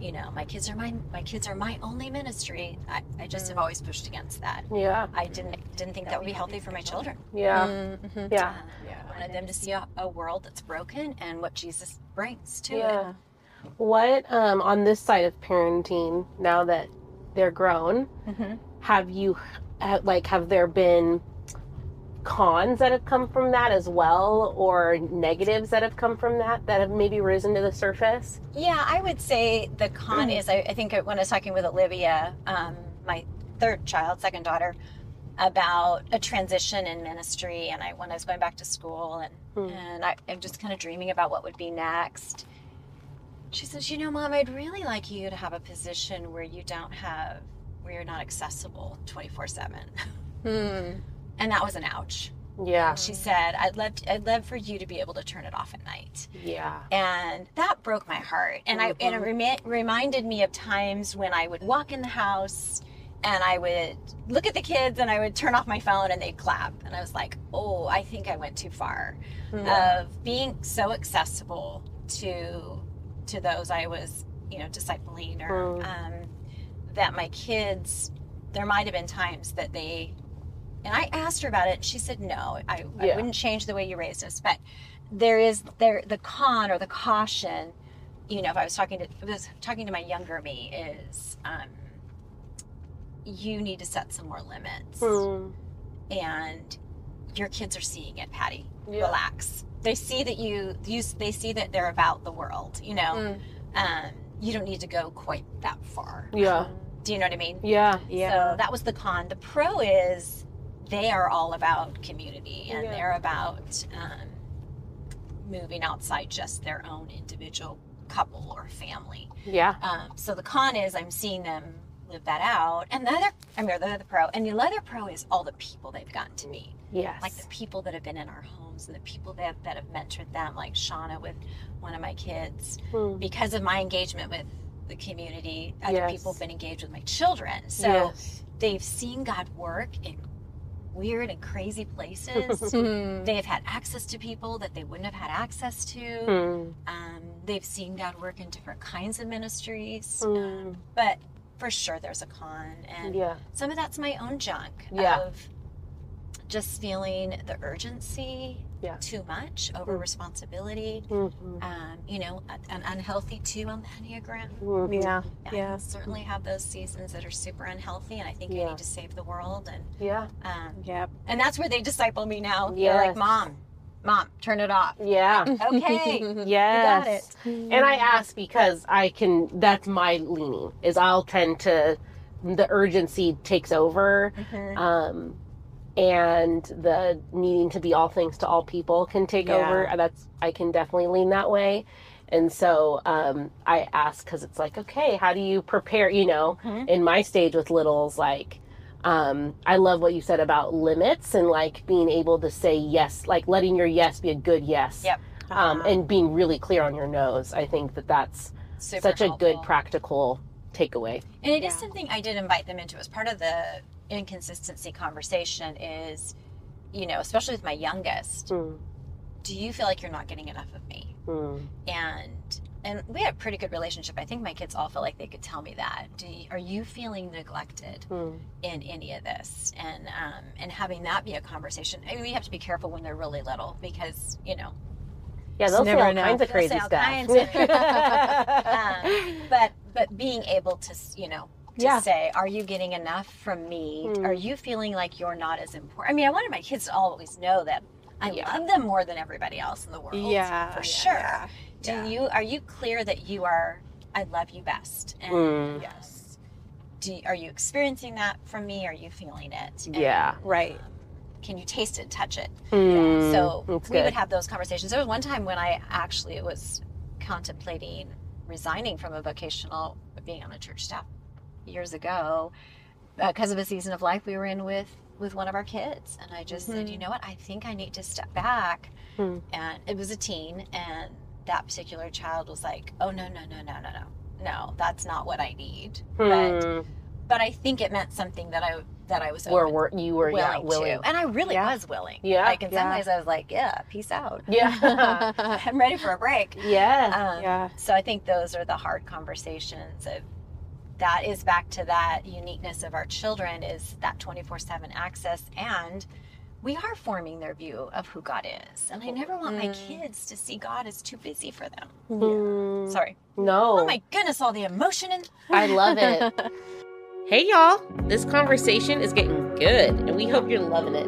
you know my kids are my my kids are my only ministry. I, I just have always pushed against that.
Yeah.
I didn't didn't think that would be healthy for my children.
Yeah.
Mhm.
Yeah.
Uh, I wanted them to see a, a world that's broken and what Jesus brings to it.
Yeah. What um on this side of parenting now that they're grown,
Mhm.
Have you like have there been cons that have come from that as well or negatives that have come from that that have maybe risen to the surface?
Yeah, I would say the con is I, I think when I was talking with Olivia, um, my third child, second daughter, about a transition in ministry, and I when I was going back to school, and
Hmm.
and I, I'm just kind of dreaming about what would be next. She says, "You know, Mom, I'd really like you to have a position where you don't have where you're not accessible 24 7.
Hmm.
And that was an ouch.
Yeah.
She said, "I'd love I'd love for you to be able to turn it off at night."
Yeah.
and that broke my heart and i and it remi- reminded me of times when i would walk in the house and i would look at the kids and i would turn off my phone and they'd clap and i was like oh i think i went too far of being so accessible to to those i was you know discipling or
Mm.
um, that my kids there might have been times that they and i asked her about it and she said no i, I wouldn't change the way you raised us but there is there the con or the caution you know, if I was talking to if I was talking to my younger me, is um, you need to set some more limits,
Mm.
and your kids are seeing it, Pattie.
Yeah.
Relax. They see that you you they see that they're about the world. You know,
Mm.
um, you don't need to go quite that far.
Yeah.
Do you know what I mean?
Yeah.
Yeah.
So that was the con. The pro is they are all about community and
Yeah.
they're about um, moving outside just their own individual couple or family.
Yeah.
Um, so the con is I'm seeing them live that out. And the other, I mean, the other pro, and the other pro is all the people they've gotten to meet,
Yes.
like the people that have been in our homes and the people that that have mentored them, like Shauna with one of my kids
Mm.
because of my engagement with the community. Other
Yes.
people have been engaged with my children, so
Yes.
they've seen God work in weird and crazy places.
Mm.
they've had access to people that they wouldn't have had access to.
Mm.
Um, they've seen God work in different kinds of ministries.
Mm.
Um, but for sure, there's a con, and
Yeah.
some of that's my own junk
Yeah.
of just feeling the urgency
Yeah.
too much over
Mm.
responsibility.
Mhm.
Um, you know, an unhealthy two on the Enneagram.
Mhm.
Yeah.
I
Yeah.
certainly have those seasons that are super unhealthy, and I think I need to save the world. And
Yeah.
um,
Yep.
and that's where they disciple me now. They're like, "Mom, mom, turn it off."
Yeah.
Okay, you got
Yes.
it.
And I ask because I can, that's my leaning, is I'll tend to, the urgency takes over.
Mhm.
Um, and the needing to be all things to all people can take
Yeah.
over. That's, I can definitely lean that way. And so um, I ask because it's like, okay, how do you prepare? You know,
Mhm.
in my stage with littles, like, um, I love what you said about limits and like being able to say yes, like letting your yes be a good yes.
Yep.
Um,
Uh-huh.
and being really clear on your nose. I think that that's
Super
such a good practical takeaway.
And it is
Yeah.
something I did invite them into as part of the inconsistency conversation. Is you know, especially with my youngest,
Mm,
do you feel like you're not getting enough of me?
mm,
and and we have a pretty good relationship. I think my kids all feel like they could tell me that. Do you, are you feeling neglected
mm.
in any of this? And um, and having that be a conversation. I mean, we have to be careful when they're really little because you know.
Yeah, they'll say
never
all
enough.
kinds of
They'll
crazy stuff.
of- Um, but but being able to you know to
Yeah.
say, are you getting enough from me?
Mm.
Are you feeling like you're not as important? I mean, I wanted my kids to always know that. I
Yeah.
love them more than everybody else in the world.
Yeah.
for sure. Do you are you clear that you are I love you best? And
Mm.
yes. Do you, are you experiencing that from me? Are you feeling it? And,
Yeah.
Right.
um, can you taste it, touch it?
Mm,
so
that's
we
good.
would have those conversations. There was one time when I actually was contemplating resigning from a vocational, being on a church staff years ago, because of a season of life we were in with with one of our kids, and I just said,
Mhm.
you know what, I think I need to step back.
Hmm.
And it was a teen, and that particular child was like, oh no no no no no no no, that's not what I need. But
Hmm.
but I think it meant something that I that I was open-
were you were yeah
willing,
willing.
to, and I really
Yeah.
was willing.
Yeah.
like in some ways I was like, yeah, peace out.
Yeah.
I'm ready for a break.
yeah.
Um,
yeah.
So I think those are the hard conversations of that is back to that uniqueness of our children is that 24/7 access and we are forming their view of who God is. And I never want my
Mm.
kids to see God as too busy for them.
Mm,
Sorry.
no.
Oh my goodness, all the emotion and
I love it. Hey y'all, this conversation is getting good and we hope you're loving it.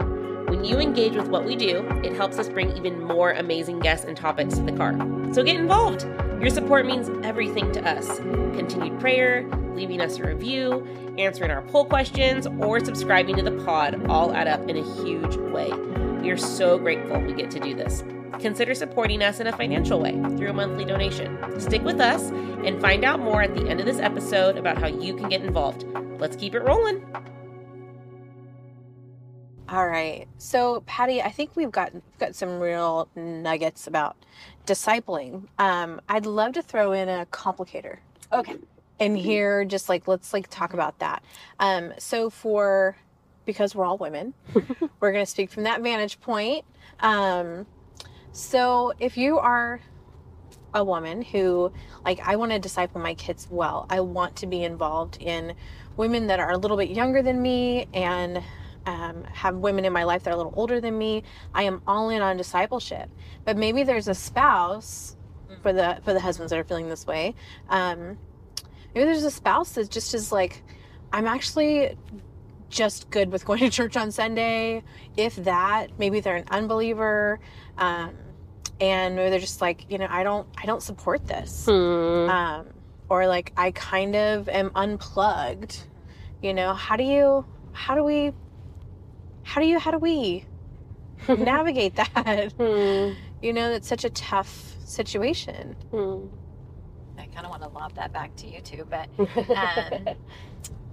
When you engage with what we do, it helps us bring even more amazing guests and topics to the car. So get involved. Your support means everything to us. Continued prayer, leaving us a review, answering our poll questions, or subscribing to the pod all add up in a huge way. We are so grateful we get to do this. Consider supporting us in a financial way through a monthly donation. Stick with us and find out more at the end of this episode about how you can get involved. Let's keep it rolling.
All right. So, Pattie, I think we've got got some real nuggets about discipling. Um, I'd love to throw in a complicator
okay.
And here. Just like let's like talk about that. Um, so for because we're all women, we're going to speak from that vantage point. Um, so if you are a woman who like I want to disciple my kids well, I want to be involved in women that are a little bit younger than me and um, have women in my life that are a little older than me. I am all in on discipleship. But maybe there's a spouse for the for the husbands that are feeling this way. Um, maybe there's a spouse that just is like, I'm actually just good with going to church on Sunday, if that. Maybe they're an unbeliever, um, and maybe they're just like, you know, I don't I don't support this,
Hmm.
um, or like I kind of am unplugged. You know, how do you how do we how do you how do we navigate that?
Hmm.
You know, it's such a tough situation.
Hmm.
I kind of want to lob that back to you too, but um,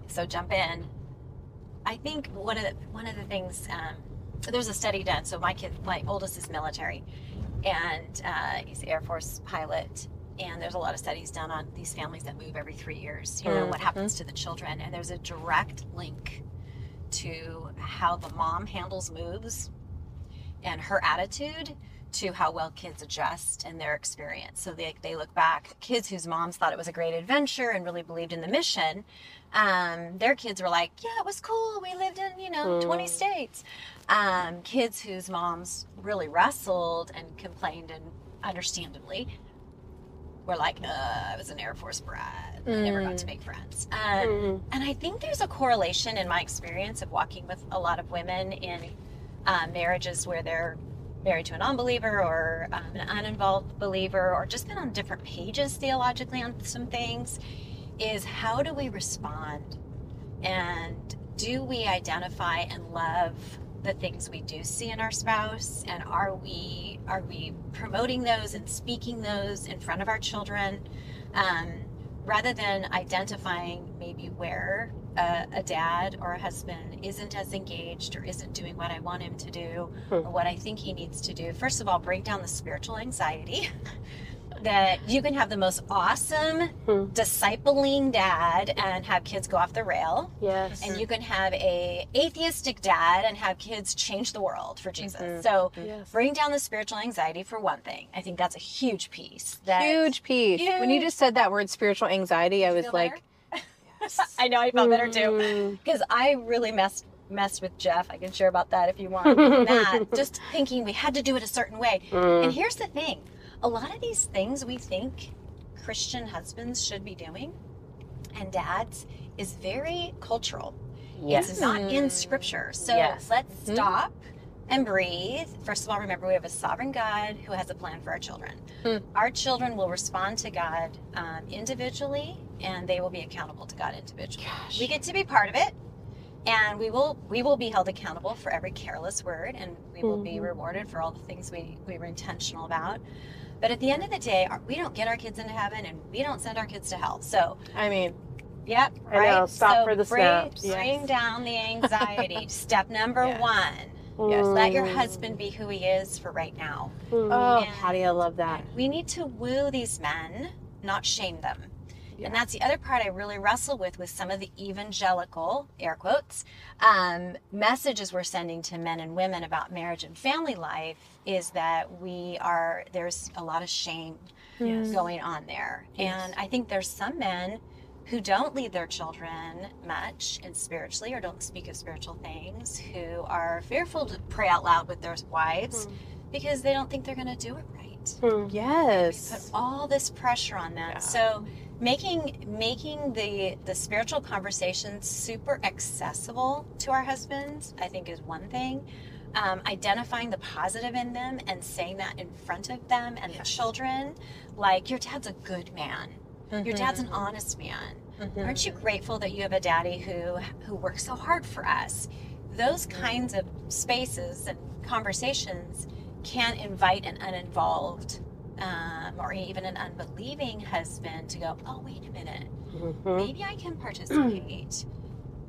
so jump in. I think one of the one of the things um, there's a study done. So my kid, my oldest is military, and uh, he's Air Force pilot. And there's a lot of studies done on these families that move every three years. You know what happens to the children, and there's a direct link to how the mom handles moves and her attitude to how well kids adjust and their experience. So they, they look back, kids whose moms thought it was a great adventure and really believed in the mission, um, their kids were like, yeah, it was cool. We lived in, you know, 20 states. Um, kids whose moms really wrestled and complained and understandably were like, uh, I was an Air Force brat. I never got to make friends. Um,
Hmm.
and I think there's a correlation in my experience of walking with a lot of women in uh, marriages where they're married to a non-believer or um, an uninvolved believer or just been on different pages theologically on some things is how do we respond and do we identify and love the things we do see in our spouse and are we are we promoting those and speaking those in front of our children um, rather than identifying maybe where a, a dad or a husband isn't as engaged or isn't doing what I want him to do or hmm. what I think he needs to do. First of all, break down the spiritual anxiety that you can have the most awesome
Hmm.
discipling dad and have kids go off the rail
Yes.
and you can have a atheistic dad and have kids change the world for Jesus. So
Yes.
bring down the spiritual anxiety for one thing. I think that's a huge piece. That
Huge piece. When you just said that word spiritual anxiety, I was
Feel
like,
I know I felt better too because I really messed messed with Jeff. I can share about that if you want. Matt, just thinking we had to do it a certain way.
Hmm.
And here's the thing: a lot of these things we think Christian husbands should be doing, and dads, is very cultural.
Yes.
It's not in scripture. So
Yes.
let's stop and breathe. First of all, remember we have a sovereign God who has a plan for our children.
Mm.
Our children will respond to God um, individually, and they will be accountable to God individually. We get to be part of it, and we will we will be held accountable for every careless word, and we will be
Mhm.
rewarded for all the things we we were intentional about. But at the end of the day, we don't get our kids into heaven, and we don't send our kids to hell. So
I mean,
Yep.
I
right.
know, stop
so
for the
bring,
snaps.
Bring
Yes.
down the anxiety. Step number
Yes.
one.
Yes.
Let your
Mm.
husband be who he is for right now.
Hmm.
oh,
Yeah.
Pattie, I love that.
We need to woo these men, not shame them.
Yeah.
And that's the other part I really wrestle with with some of the evangelical, air quotes, um, messages we're sending to men and women about marriage and family life is that we are, there's a lot of shame
Yes.
going on there. And I think there's some men who don't lead their children much and spiritually or don't speak of spiritual things who are fearful to pray out loud with their wives because they don't think they're going to do it right
Hmm.
put all this pressure on them.
Yeah.
So making making the the spiritual conversations super accessible to our husbands, I think, is one thing. Um, identifying the positive in them and saying that in front of them and the children, like your dad's a good man. Your dad's an mm-hmm. honest man. Mm-hmm. Aren't you grateful that you have a daddy who who works so hard for us? Those mm-hmm. kinds of spaces and conversations can invite an uninvolved um, or even an unbelieving husband to go, oh wait a minute,
Mhm.
maybe I can participate.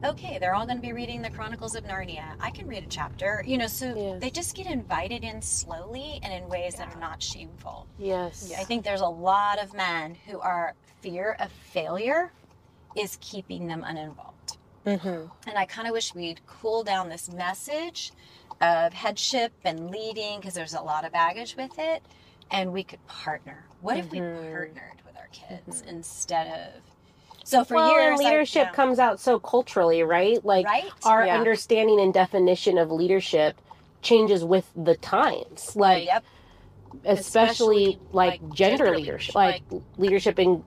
okay, they're all going to be reading the Chronicles of Narnia. I can read a chapter. You know, so
Yeah.
they just get invited in slowly and in ways that are not shameful.
Yes.
I think there's a lot of men who are fear of failure is keeping them uninvolved.
Mm-hmm.
And I kind of wish we'd cool down this message of headship and leading because there's a lot of baggage with it. And we could partner. What if we
Mhm.
partnered with our kids instead of. So for
well,
years.
and
I-
leadership
yeah.
comes out so culturally, right? Like
Right?
our
Yeah.
understanding and definition of leadership changes with the times. Like
Yep.
especially,
Especially,
like,
like,
gender,
gender
leadership,
leadership,
like, leadership in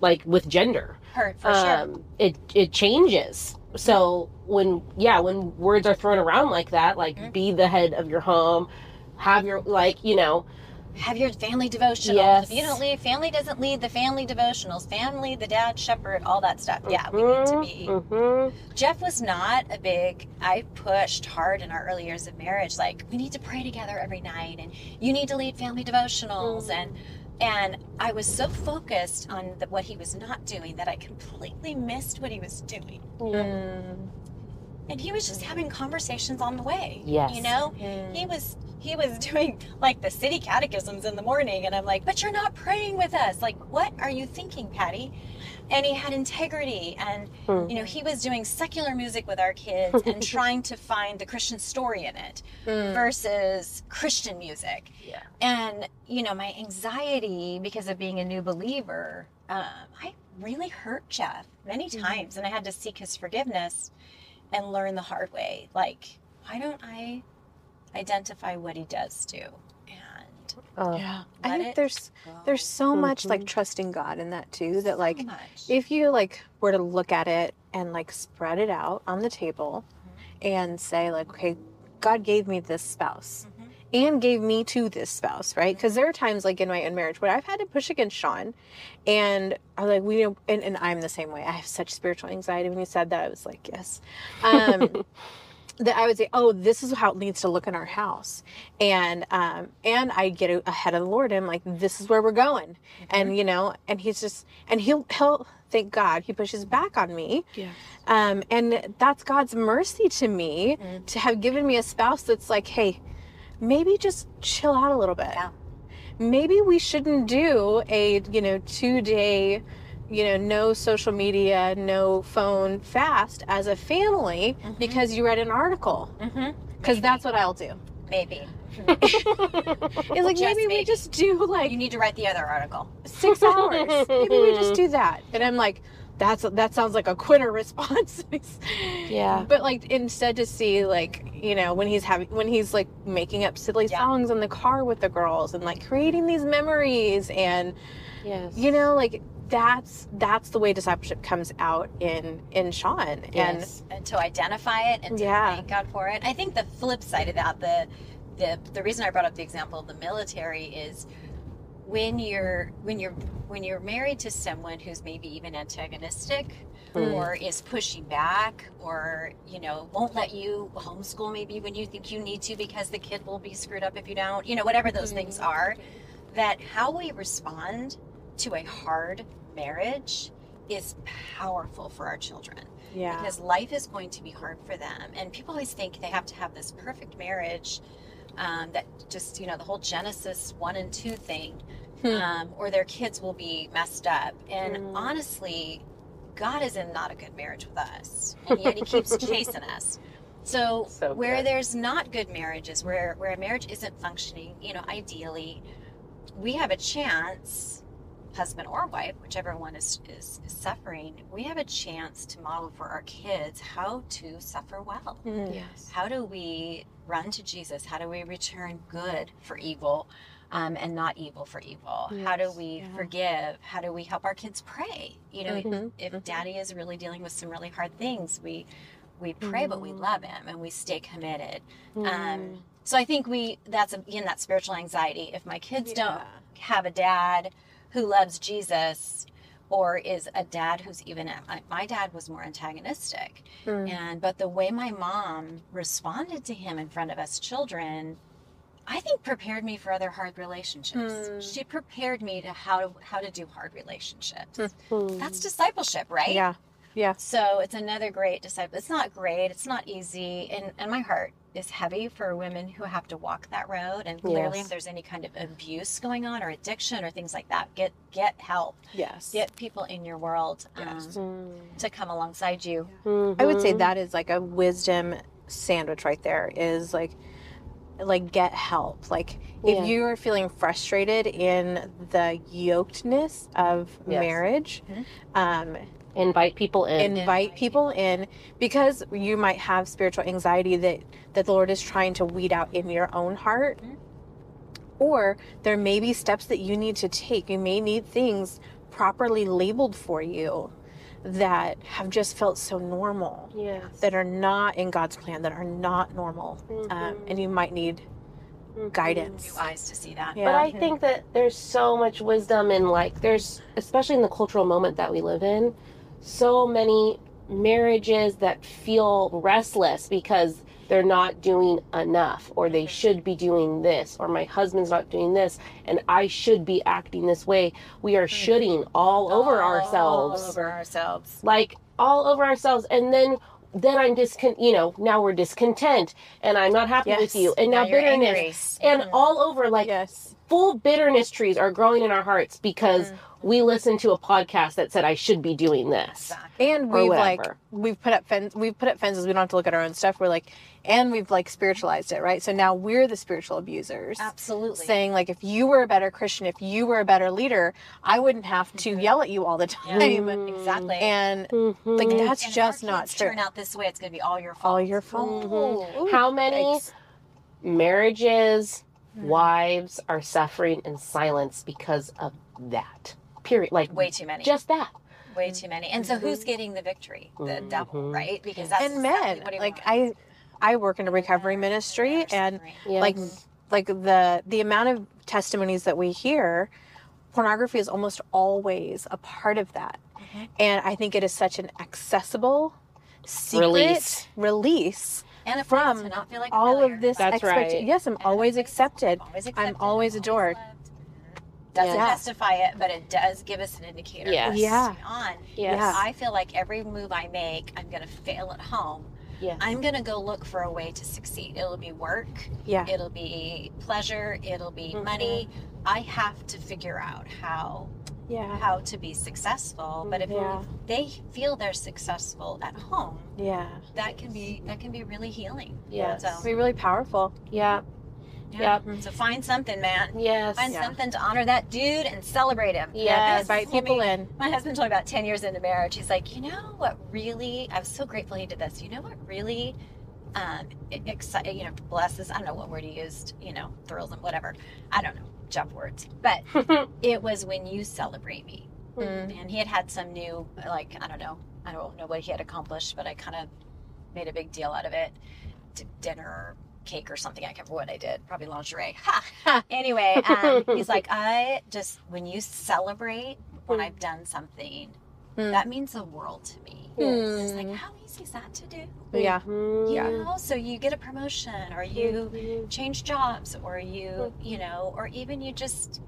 like with gender.
Her, for sure.
um, it it changes. So when yeah, when words are thrown around like that, like
Mhm.
be the head of your home, have your like you know
Have your family devotionals.
Yes.
If you don't lead, family doesn't lead the family devotionals. Family, the dad, shepherd, all that stuff. Yeah, we need to be.
mhm,
Jeff was not a big. I pushed hard in our early years of marriage. Like we need to pray together every night, and you need to lead family devotionals, and and I was so focused on the, what he was not doing that I completely missed what he was doing.
Mm.
And he was just having conversations on the way.
Yes.
you know, he was he was doing like the city catechisms in the morning and i'm like but you're not praying with us like what are you thinking pattie and he had integrity and
Hmm.
you know he was doing secular music with our kids and trying to find the christian story in it
Mm.
versus christian music
Yeah.
and you know my anxiety because of being a new believer um, i really hurt jeff many times and i had to seek his forgiveness and learn the hard way like why don't i identify what he does do and
uh,
Yeah. I think there's
go.
there's so much like
Mhm.
trusting God in that too that like
so much.
if you like were to look at it and like spread it out on the table and say like okay god gave me this spouse
Mhm.
And gave me to this spouse right? Because there are times like in my own marriage where i've had to push against sean and i like we know and, and i'm the same way. I have such spiritual anxiety. When you said that i was like yes. Um that I would say, oh, this is how it needs to look in our house, and um, and I get ahead of the Lord. And I'm like, this is where we're going, and you know, and he's just, and he'll he'll thank God he pushes back on me,
Yeah.
um, and that's God's mercy to me
Mhm.
to have given me a spouse that's like, hey, maybe just chill out a little bit.
Yeah.
Maybe we shouldn't do a you know two day you know, no social media, no phone fast as a family
Mhm.
because you read an article.
Mhm.
Because that's what I'll do.
maybe
It's like
Just
maybe, we just do like
you need to write the other article
six hours. maybe we just do that. And I'm like, that's that sounds like a quitter response.
Yeah.
But like instead to see like you know when he's having when he's like making up silly
Yeah.
songs in the car with the girls and like creating these memories and
yes.
you know like that's that's the way discipleship comes out in in Sean and
Yes.
and to identify it and to
Yeah.
thank God for it. I think the flip side of that, the the the reason I brought up the example of the military is when you're when you're when you're married to someone who's maybe even antagonistic
Mm.
or is pushing back or you know won't let you homeschool maybe when you think you need to because the kid will be screwed up if you don't you know whatever those things are that how we respond to a hard marriage is powerful for our children
yeah
because life is going to be hard for them. And people always think they have to have this perfect marriage um, that just, you know, the whole Genesis 1 and 2 thing,
Hmm.
um, or their kids will be messed up. And
Mm.
honestly, God is in not a good marriage with us, and yet He keeps chasing us. So,
So
where
good.
there's not good marriages, where where a marriage isn't functioning, you know, ideally, we have a chance, husband or wife, whichever one is, is, is suffering, we have a chance to model for our kids how to suffer well.
Mm.
Yes.
How do we run to Jesus? How do we return good for evil um, and not evil for evil? How do we
yeah.
forgive? How do we help our kids pray? You know,
Mhm,
if
mhm.
daddy is really dealing with some really hard things, we we pray, but we
Mhm.
love him and we stay committed.
Mm.
Um, so I think we that's again that spiritual anxiety. If my kids don't have a dad who loves Jesus or is a dad who's even my, my dad was more antagonistic
Mm.
and but the way my mom responded to him in front of us children I think prepared me for other hard relationships.
Hmm.
She prepared me to how to how to do hard relationships.
Mm.
That's discipleship, right?
Yeah. Yeah.
So it's another great disciple. It's not great. It's not easy, and and my heart is heavy for women who have to walk that road. And clearly,
Yes.
if there's any kind of abuse going on or addiction or things like that, get get help.
Yes.
Get people in your world um,
Yes.
Mm.
to come alongside you.
I would say that is like a wisdom sandwich right there is like like get help. Like
Yeah.
if you are feeling frustrated in the yokedness of
Yes.
marriage,
Mhm.
um,
invite people in.
invite people in because you might have spiritual anxiety that that the Lord is trying to weed out in your own heart.
Mhm.
Or there may be steps that you need to take. You may need things properly labeled for you that have just felt so normal,
Yes.
that are not in God's plan, that are not normal. Um, and you might need guidance.
New eyes to see that.
Yeah.
But I think that there's so much wisdom in like there's especially in the cultural moment that we live in, so many marriages that feel restless because they're not doing enough or they should be doing this or my husband's not doing this and I should be acting this way. We are mm. shoulding all over ourselves.
All over ourselves.
like all over ourselves and then then I'm discon you know, now we're discontent and I'm not happy
Yes.
with you and now,
Now
bitterness
angry.
and mm. all over like
yes.
full bitterness trees are growing in our hearts because mm. we listened to a podcast that said I should be doing this.
Exactly.
And we've like we've put up fence we've put up fences. We don't have to look at our own stuff. We're like, and we've like spiritualized it, right? So now we're the spiritual abusers.
Absolutely.
saying like if you were a better christian if you were a better leader i wouldn't have to mm-hmm. yell at you all the time mm-hmm.
exactly.
and
Mhm.
like that's
And
just not true
Turn out this way, it's going to be all your fault.
all your fault mm-hmm. Ooh.
How many
Yikes.
marriages, mm. wives are suffering in silence because of that? Period. Like
Way too many.
just that.
way too many. And so who's getting the victory? The devil, right? Because that's
and
exactly
men
what he
like
wants.
i i work in a recovery ministry and.
Yes.
like like the the amount of testimonies that we hear pornography is almost always a part of that
Mm-hmm.
and i think it is such an accessible secret
Release.
release
and
from
to not feel like
all
failure.
of this
That's
expect-
right.
yes i'm
And
always accepted
Always
i'm
accepted,
always adored
loved. Doesn't
Yeah.
testify it, but it does give us an indicator.
Yes.
Yeah.
On.
Yes.
Yeah.
I feel like every move I make, I'm going to fail at home.
Yes.
I'm going to go look for a way to succeed. It'll be work,
yeah
it'll be pleasure, it'll be
Mhm.
money. I have to figure out how
yeah
how to be successful. But if,
Yeah.
they feel they're successful at home,
yeah
that can be that can be really healing.
Yes.
So
be really powerful
Yeah.
Yeah. So find something, man.
Yes.
Find
Yeah.
something to honor that dude and celebrate him.
Yes.
My husband
invite
told
people
me-
in
My husband told me about 10 years into marriage. He's like, you know what really, I was so grateful he did this. You know what really, um, excited, you know, blesses, I don't know what word he used, you know, thrills him, whatever. I don't know, jump words. But it was when you celebrate me.
Mm.
And he had had some new, like, I don't know, I don't know what he had accomplished, but I kind of made a big deal out of it. D- dinner, cake, or something. I can't remember what I did. Probably lingerie. Ha! anyway, um, he's like, I just, when you celebrate when I've done something,
Mm.
that means the world to me.
Mm.
It's like, how easy is that to do?
yeah.
You
Yeah.
know, so you get a promotion, or you
Mhm.
change jobs, or you, you know, or even you just,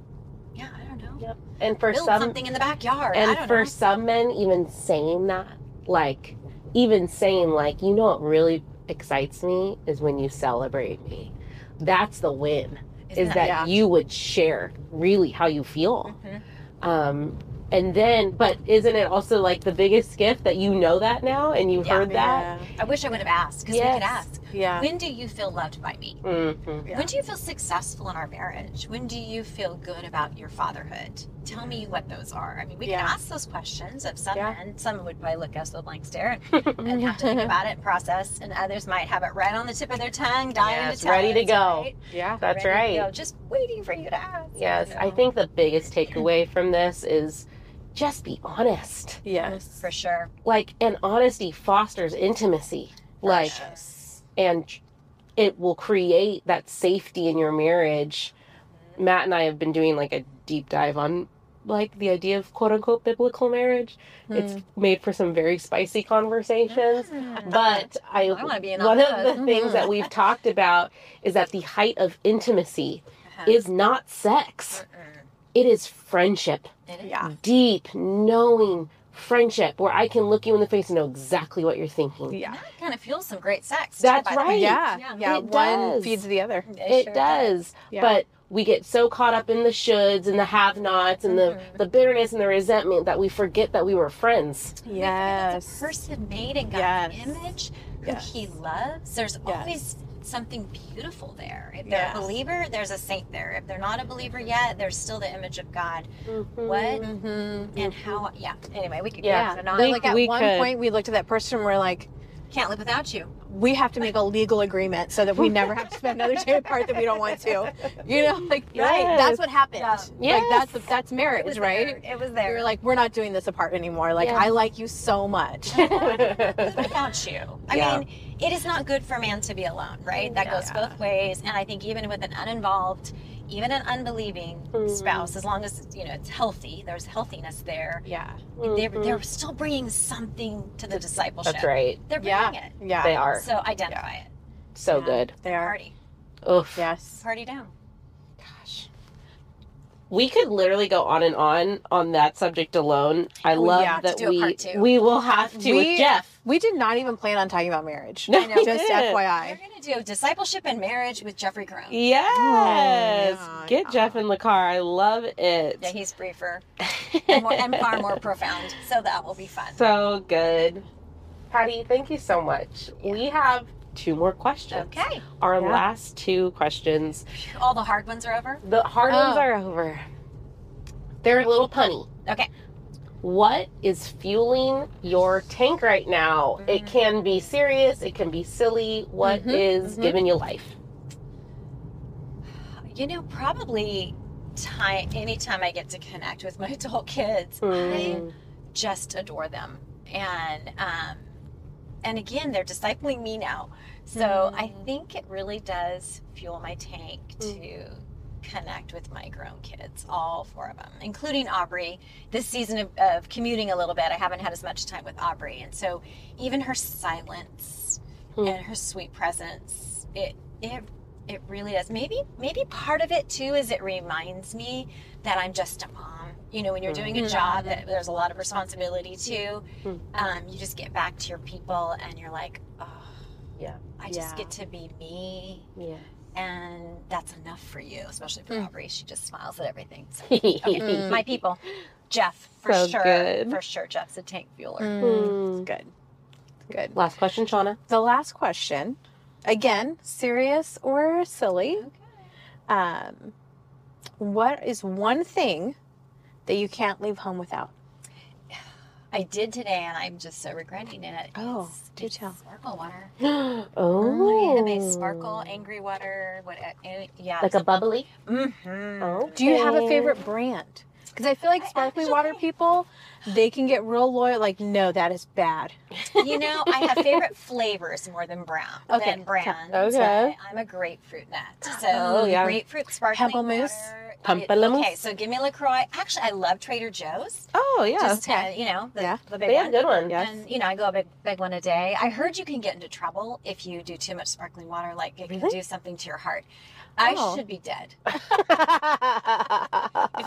yeah, I don't know,
Yep. And for
build
some
something in the backyard. I
and
don't
for
know.
some men even saying that like even saying like you know what really excites me is when you celebrate me that's the win
Isn't
is that
yeah.
you would share really how you feel
Mhm.
um and then but isn't it also like the biggest gift that you know that now and you
Yeah.
heard that
I wish I would have asked because we could ask.
yeah
When do you feel loved by me?
Mhm.
Yeah.
When do you feel successful in our marriage? When do you feel good about your fatherhood? Tell me what those are. I mean, we
Yeah.
can ask those questions of some
Yeah.
men. Some would probably look at us with a blank stare and, and have to think about it and process, and others might have it right on the tip of their tongue, dying
Yes,
to tell
ready to go.
right?
yeah
that's
Ready to
right
go, just waiting for you to ask.
yes
you
i think the biggest takeaway from this is just be honest.
Yes.
For sure.
like and honesty fosters intimacy. Like
yes
and it will create that safety in your marriage. Matt and i have been doing like a deep dive on like the idea of quote unquote biblical marriage. It's made for some very spicy conversations but i,
I wanna be in
one
on
of
those.
the things that we've talked about is that the height of intimacy
Uh-huh.
is not sex.
Mm-mm.
It is friendship
It is.
yeah
deep knowing friendship where i can look you in the face and know exactly what you're thinking
yeah
That kind of fuels some great sex.
That's
by the way.
right.
yeah
Yeah.
yeah
It
one
does.
feeds the other
it
sure
does
Yeah.
but we get so caught up in the shoulds and the have-nots and the
Mhm.
the bitterness and the resentment that we forget that we were friends
It's a
yes
person made in God's
Yes.
image who
Yes.
he loves. There's
Yes.
always something beautiful there. If they're
Yes.
a believer, there's a saint there. If they're not a believer yet, there's still the image of God. What
mm-hmm.
and how? Yeah. Anyway, we could
Yeah.
go on and on.
But
We-
like at
we
one
could-
point we looked at that person and we're like
Can't live without you.
we have to make a legal agreement so that we never have to spend another day apart that we don't want to. You know, like
Yes.
that's what happened.
Yeah.
Like that's
Yes.
that's marriage,
It
right?
there. It was there.
We
there.
were like, we're not doing this apart anymore. Like
Yes.
I like you so much.
without you. I
Yeah.
mean, it is not good for a man to be alone, right? That
Yeah.
goes both ways. And I think even with an uninvolved, even an unbelieving
Mm.
spouse, as long as you know it's healthy, there's healthiness there.
yeah.
They're,
Mhm.
they're still bringing something to the discipleship.
That's right.
They're
Yeah.
bringing it.
Yeah.
They are
So identify it.
so
Yeah.
good.
They are.
Party.
Oof.
Yes.
Party down.
Gosh. We could literally go on and on on that subject alone. I
Oh,
love
yeah,
that we we will have to
We-
with Jeff.
We did not even plan on talking about marriage.
No, we
Just
didn't.
We're going to do discipleship and marriage with Jeffrey Krohn.
Yes.
Oh, yeah,
Get
yeah.
Jeff in the car. I love it.
Yeah, he's briefer and, more, and far more profound. So that will be fun.
so good. Pattie, thank you so much. We have two more questions.
Okay.
Our
Yeah.
last two questions.
All the hard ones are over.
The hard ones
Oh.
are over. They're a little punny.
Okay.
What is fueling your tank right now? It can be serious, it can be silly. What
Mhm,
is
mhm.
giving you life?
You know, probably time anytime I get to connect with my adult kids, I
Mm.
just adore them. And um and again, they're discipling me now. So I think it really does fuel my tank to connect with my grown kids, all four of them, including Aubrey. This season of, of commuting a little bit, I haven't had as much time with Aubrey. And so even her silence
Hmm.
and her sweet presence, it it it really does. Maybe maybe part of it too is it reminds me that I'm just a mom. You know, when you're doing a job that there's a lot of responsibility to,
Hmm.
um, you just get back to your people and you're like, oh,
Yeah.
I just
Yeah.
get to be me,
Yeah.
And that's enough for you, especially for
Hmm.
Aubrey. She just smiles at everything. So,
Mm.
my people, Jeff, for
So
sure,
good.
for sure, Jeff's a tank fueler.
Mm,
Mm.
Good. Good.
Last question, Shanah.
The last question, again, serious or silly. Um, what is one thing that you can't leave home without?
I did today, and I'm just so regretting it.
Oh,
It's-
do
it's
tell.
Sparkle water.
oh.
I made sparkle, angry water. What? uh, Yeah.
Like a bubbly?
Mm-hmm.
Oh.
Do you have a favorite brand? Because I feel like
I
sparkling water people, they can get real loyal. Like, no, that is bad.
You know, I have favorite flavors more than brown.
Okay,
Than brands.
okay.
I'm a grapefruit nut. So
Oh, yeah.
grapefruit sparkling
Pamplemousse?
water.
Pamplemousse?
Okay, so give me LaCroix. Actually, I love Trader Joe's.
Oh, yeah.
Just uh, you know, the,
Yeah.
the big
they have
one.
good ones.
Yes.
And you know, I go a big, big one a day. I heard you can get into trouble if you do too much sparkling water. Like it can do something to your heart. I
Oh.
should be dead if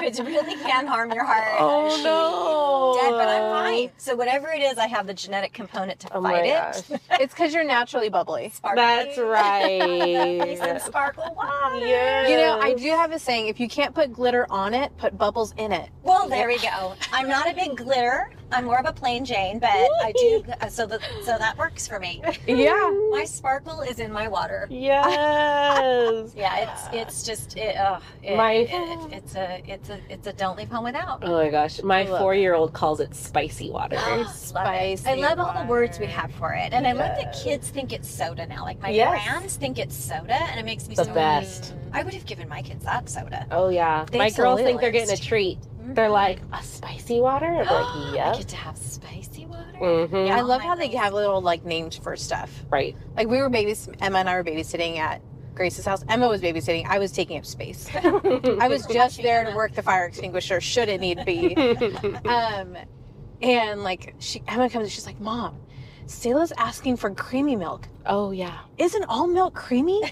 it really can harm your heart.
Oh,
I should be
no.
dead, but I'm fine. So whatever it is, I have the genetic component to
Oh
fight it.
it's because you're naturally bubbly.
Sparkling.
That's right.
sparkle water.
yeah.
You know, I do have a saying: if you can't put glitter on it, put bubbles in it.
Well, there we go. I'm not a big glitter. I'm more of a plain Jane, but I do. So the, so that works for me.
Yeah.
My sparkle is in my water.
Yes.
Yeah, it's it's just it, uh, it,
My-
it, it's a it's a it's a don't leave home without.
Oh my gosh. My four year old calls it spicy water.
Love it.
spicy
I love all the words we have for it, and I love that kids think it's soda now. Like my
Yes.
brands think it's soda, and it makes me
The
so.
best.
I would have given my kids that soda.
Oh yeah.
They
My girls think they're getting a treat. They're like, a spicy water? I'm like,
I get to have spicy water.
Mm-hmm.
Yeah.
I love
my
how they have little like names for stuff.
Right.
Like we were babies. Emma and I were babysitting at Grace's house. Emma was babysitting. I was taking up space. I was just there to work the fire extinguisher should it need be. Um, and like she Emma comes, and she's like, "Mom, Selah's asking for creamy milk.
oh yeah.
Isn't all milk creamy?"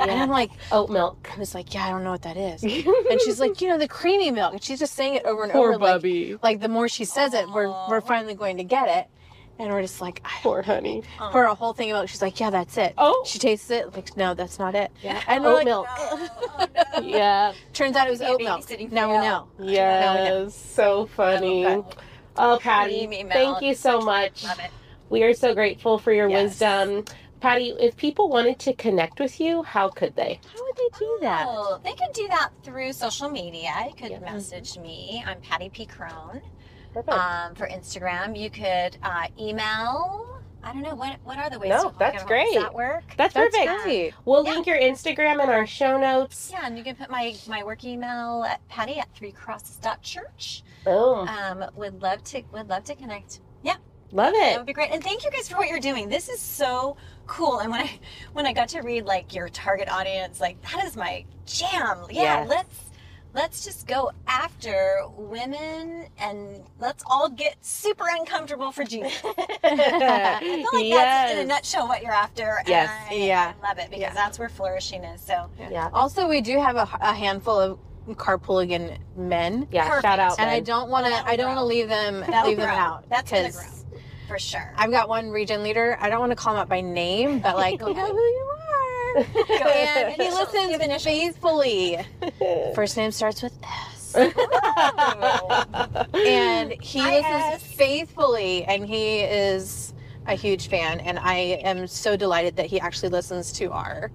And I'm like,
Oat milk.
I was like, "Yeah, I don't know what that is." And she's like, "You know, the creamy milk." And she's just saying it over and
Poor
over. Like,
Bubby.
like the more she says it, we're we're finally going to get it. And we're just like, I
Poor honey.
for a whole thing about. She's like, "Yeah, that's it."
Oh.
She tastes it. Like, no, that's not it.
Yeah.
And
Oat
like,
milk.
Oh, no.
Yeah.
Turns out it was oat milk. Now we know.
Yes. So funny. Oh,
Pattie,
thank you so much.
Love it.
We are so grateful for your
Yes.
wisdom. Pattie, if people wanted to connect with you, how could they?
How would they do that?
Oh, they could do that through social media. You could
Yeah.
message me. I'm Pattie P. Krohn.
Perfect.
Um, for Instagram, you could uh, email I don't know what what are the ways.
No,
to walk
that's great.
Does that work?
That's,
That's
perfect.
great.
We'll
Yeah.
link your Instagram in our show notes.
Yeah, and you can put my my work email at Pattie at three crosses.church.
Oh,
Um, would love to would love to connect. Yeah,
love it.
that
it.
would be great. And thank you guys for what you're doing. This is so cool. And when I when I got to read like your target audience, like that is my jam. Yeah,
Yes.
let's let's just go after women and let's all get super uncomfortable for Jesus. I feel like that's in a nutshell what you're after.
Yes.
And I,
Yeah.
I love it because
Yeah.
that's where flourishing is. So
Yeah.
Also, we do have a, a handful of carpooligan men,
Yeah.
Perfect.
Shout out.
and I don't want to. I don't want to leave them
That'll
leave them
grow.
out.
That's gonna
'cause
grow. for sure.
I've got one region leader. I don't want to call him out by name, but like,
Go
know who you are. And he listens faithfully. First name starts with S. and he
Hi,
listens
S.
faithfully, and he is a huge fan. And I am so delighted that he actually listens to our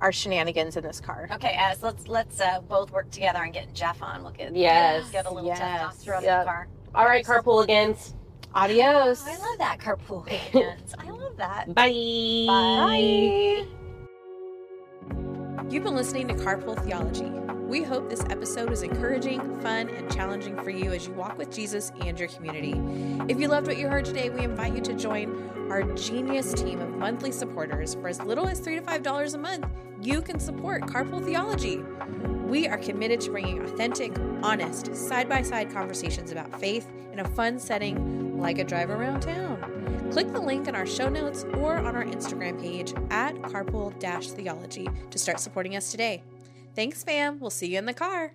our shenanigans in this car.
Okay, as let's let's uh, both work together and get Jeff on. We'll get
Yes.
get a little
Yes.
testosterone in the car.
All right, carpooligans.
Adios.
I love that carpool weekends. I love that.
Bye.
Bye.
You've been listening to Carpool Theology. We hope this episode is encouraging, fun, and challenging for you as you walk with Jesus and your community. If you loved what you heard today, we invite you to join our genius team of monthly supporters. For as little as 3 to $5 a month, you can support Carpool Theology. We are committed to bringing authentic, honest, side by side conversations about faith in a fun setting like a drive around town. Click the link in our show notes or on our Instagram page at carpool theology to start supporting us today. Thanks, fam. We'll see you in the car.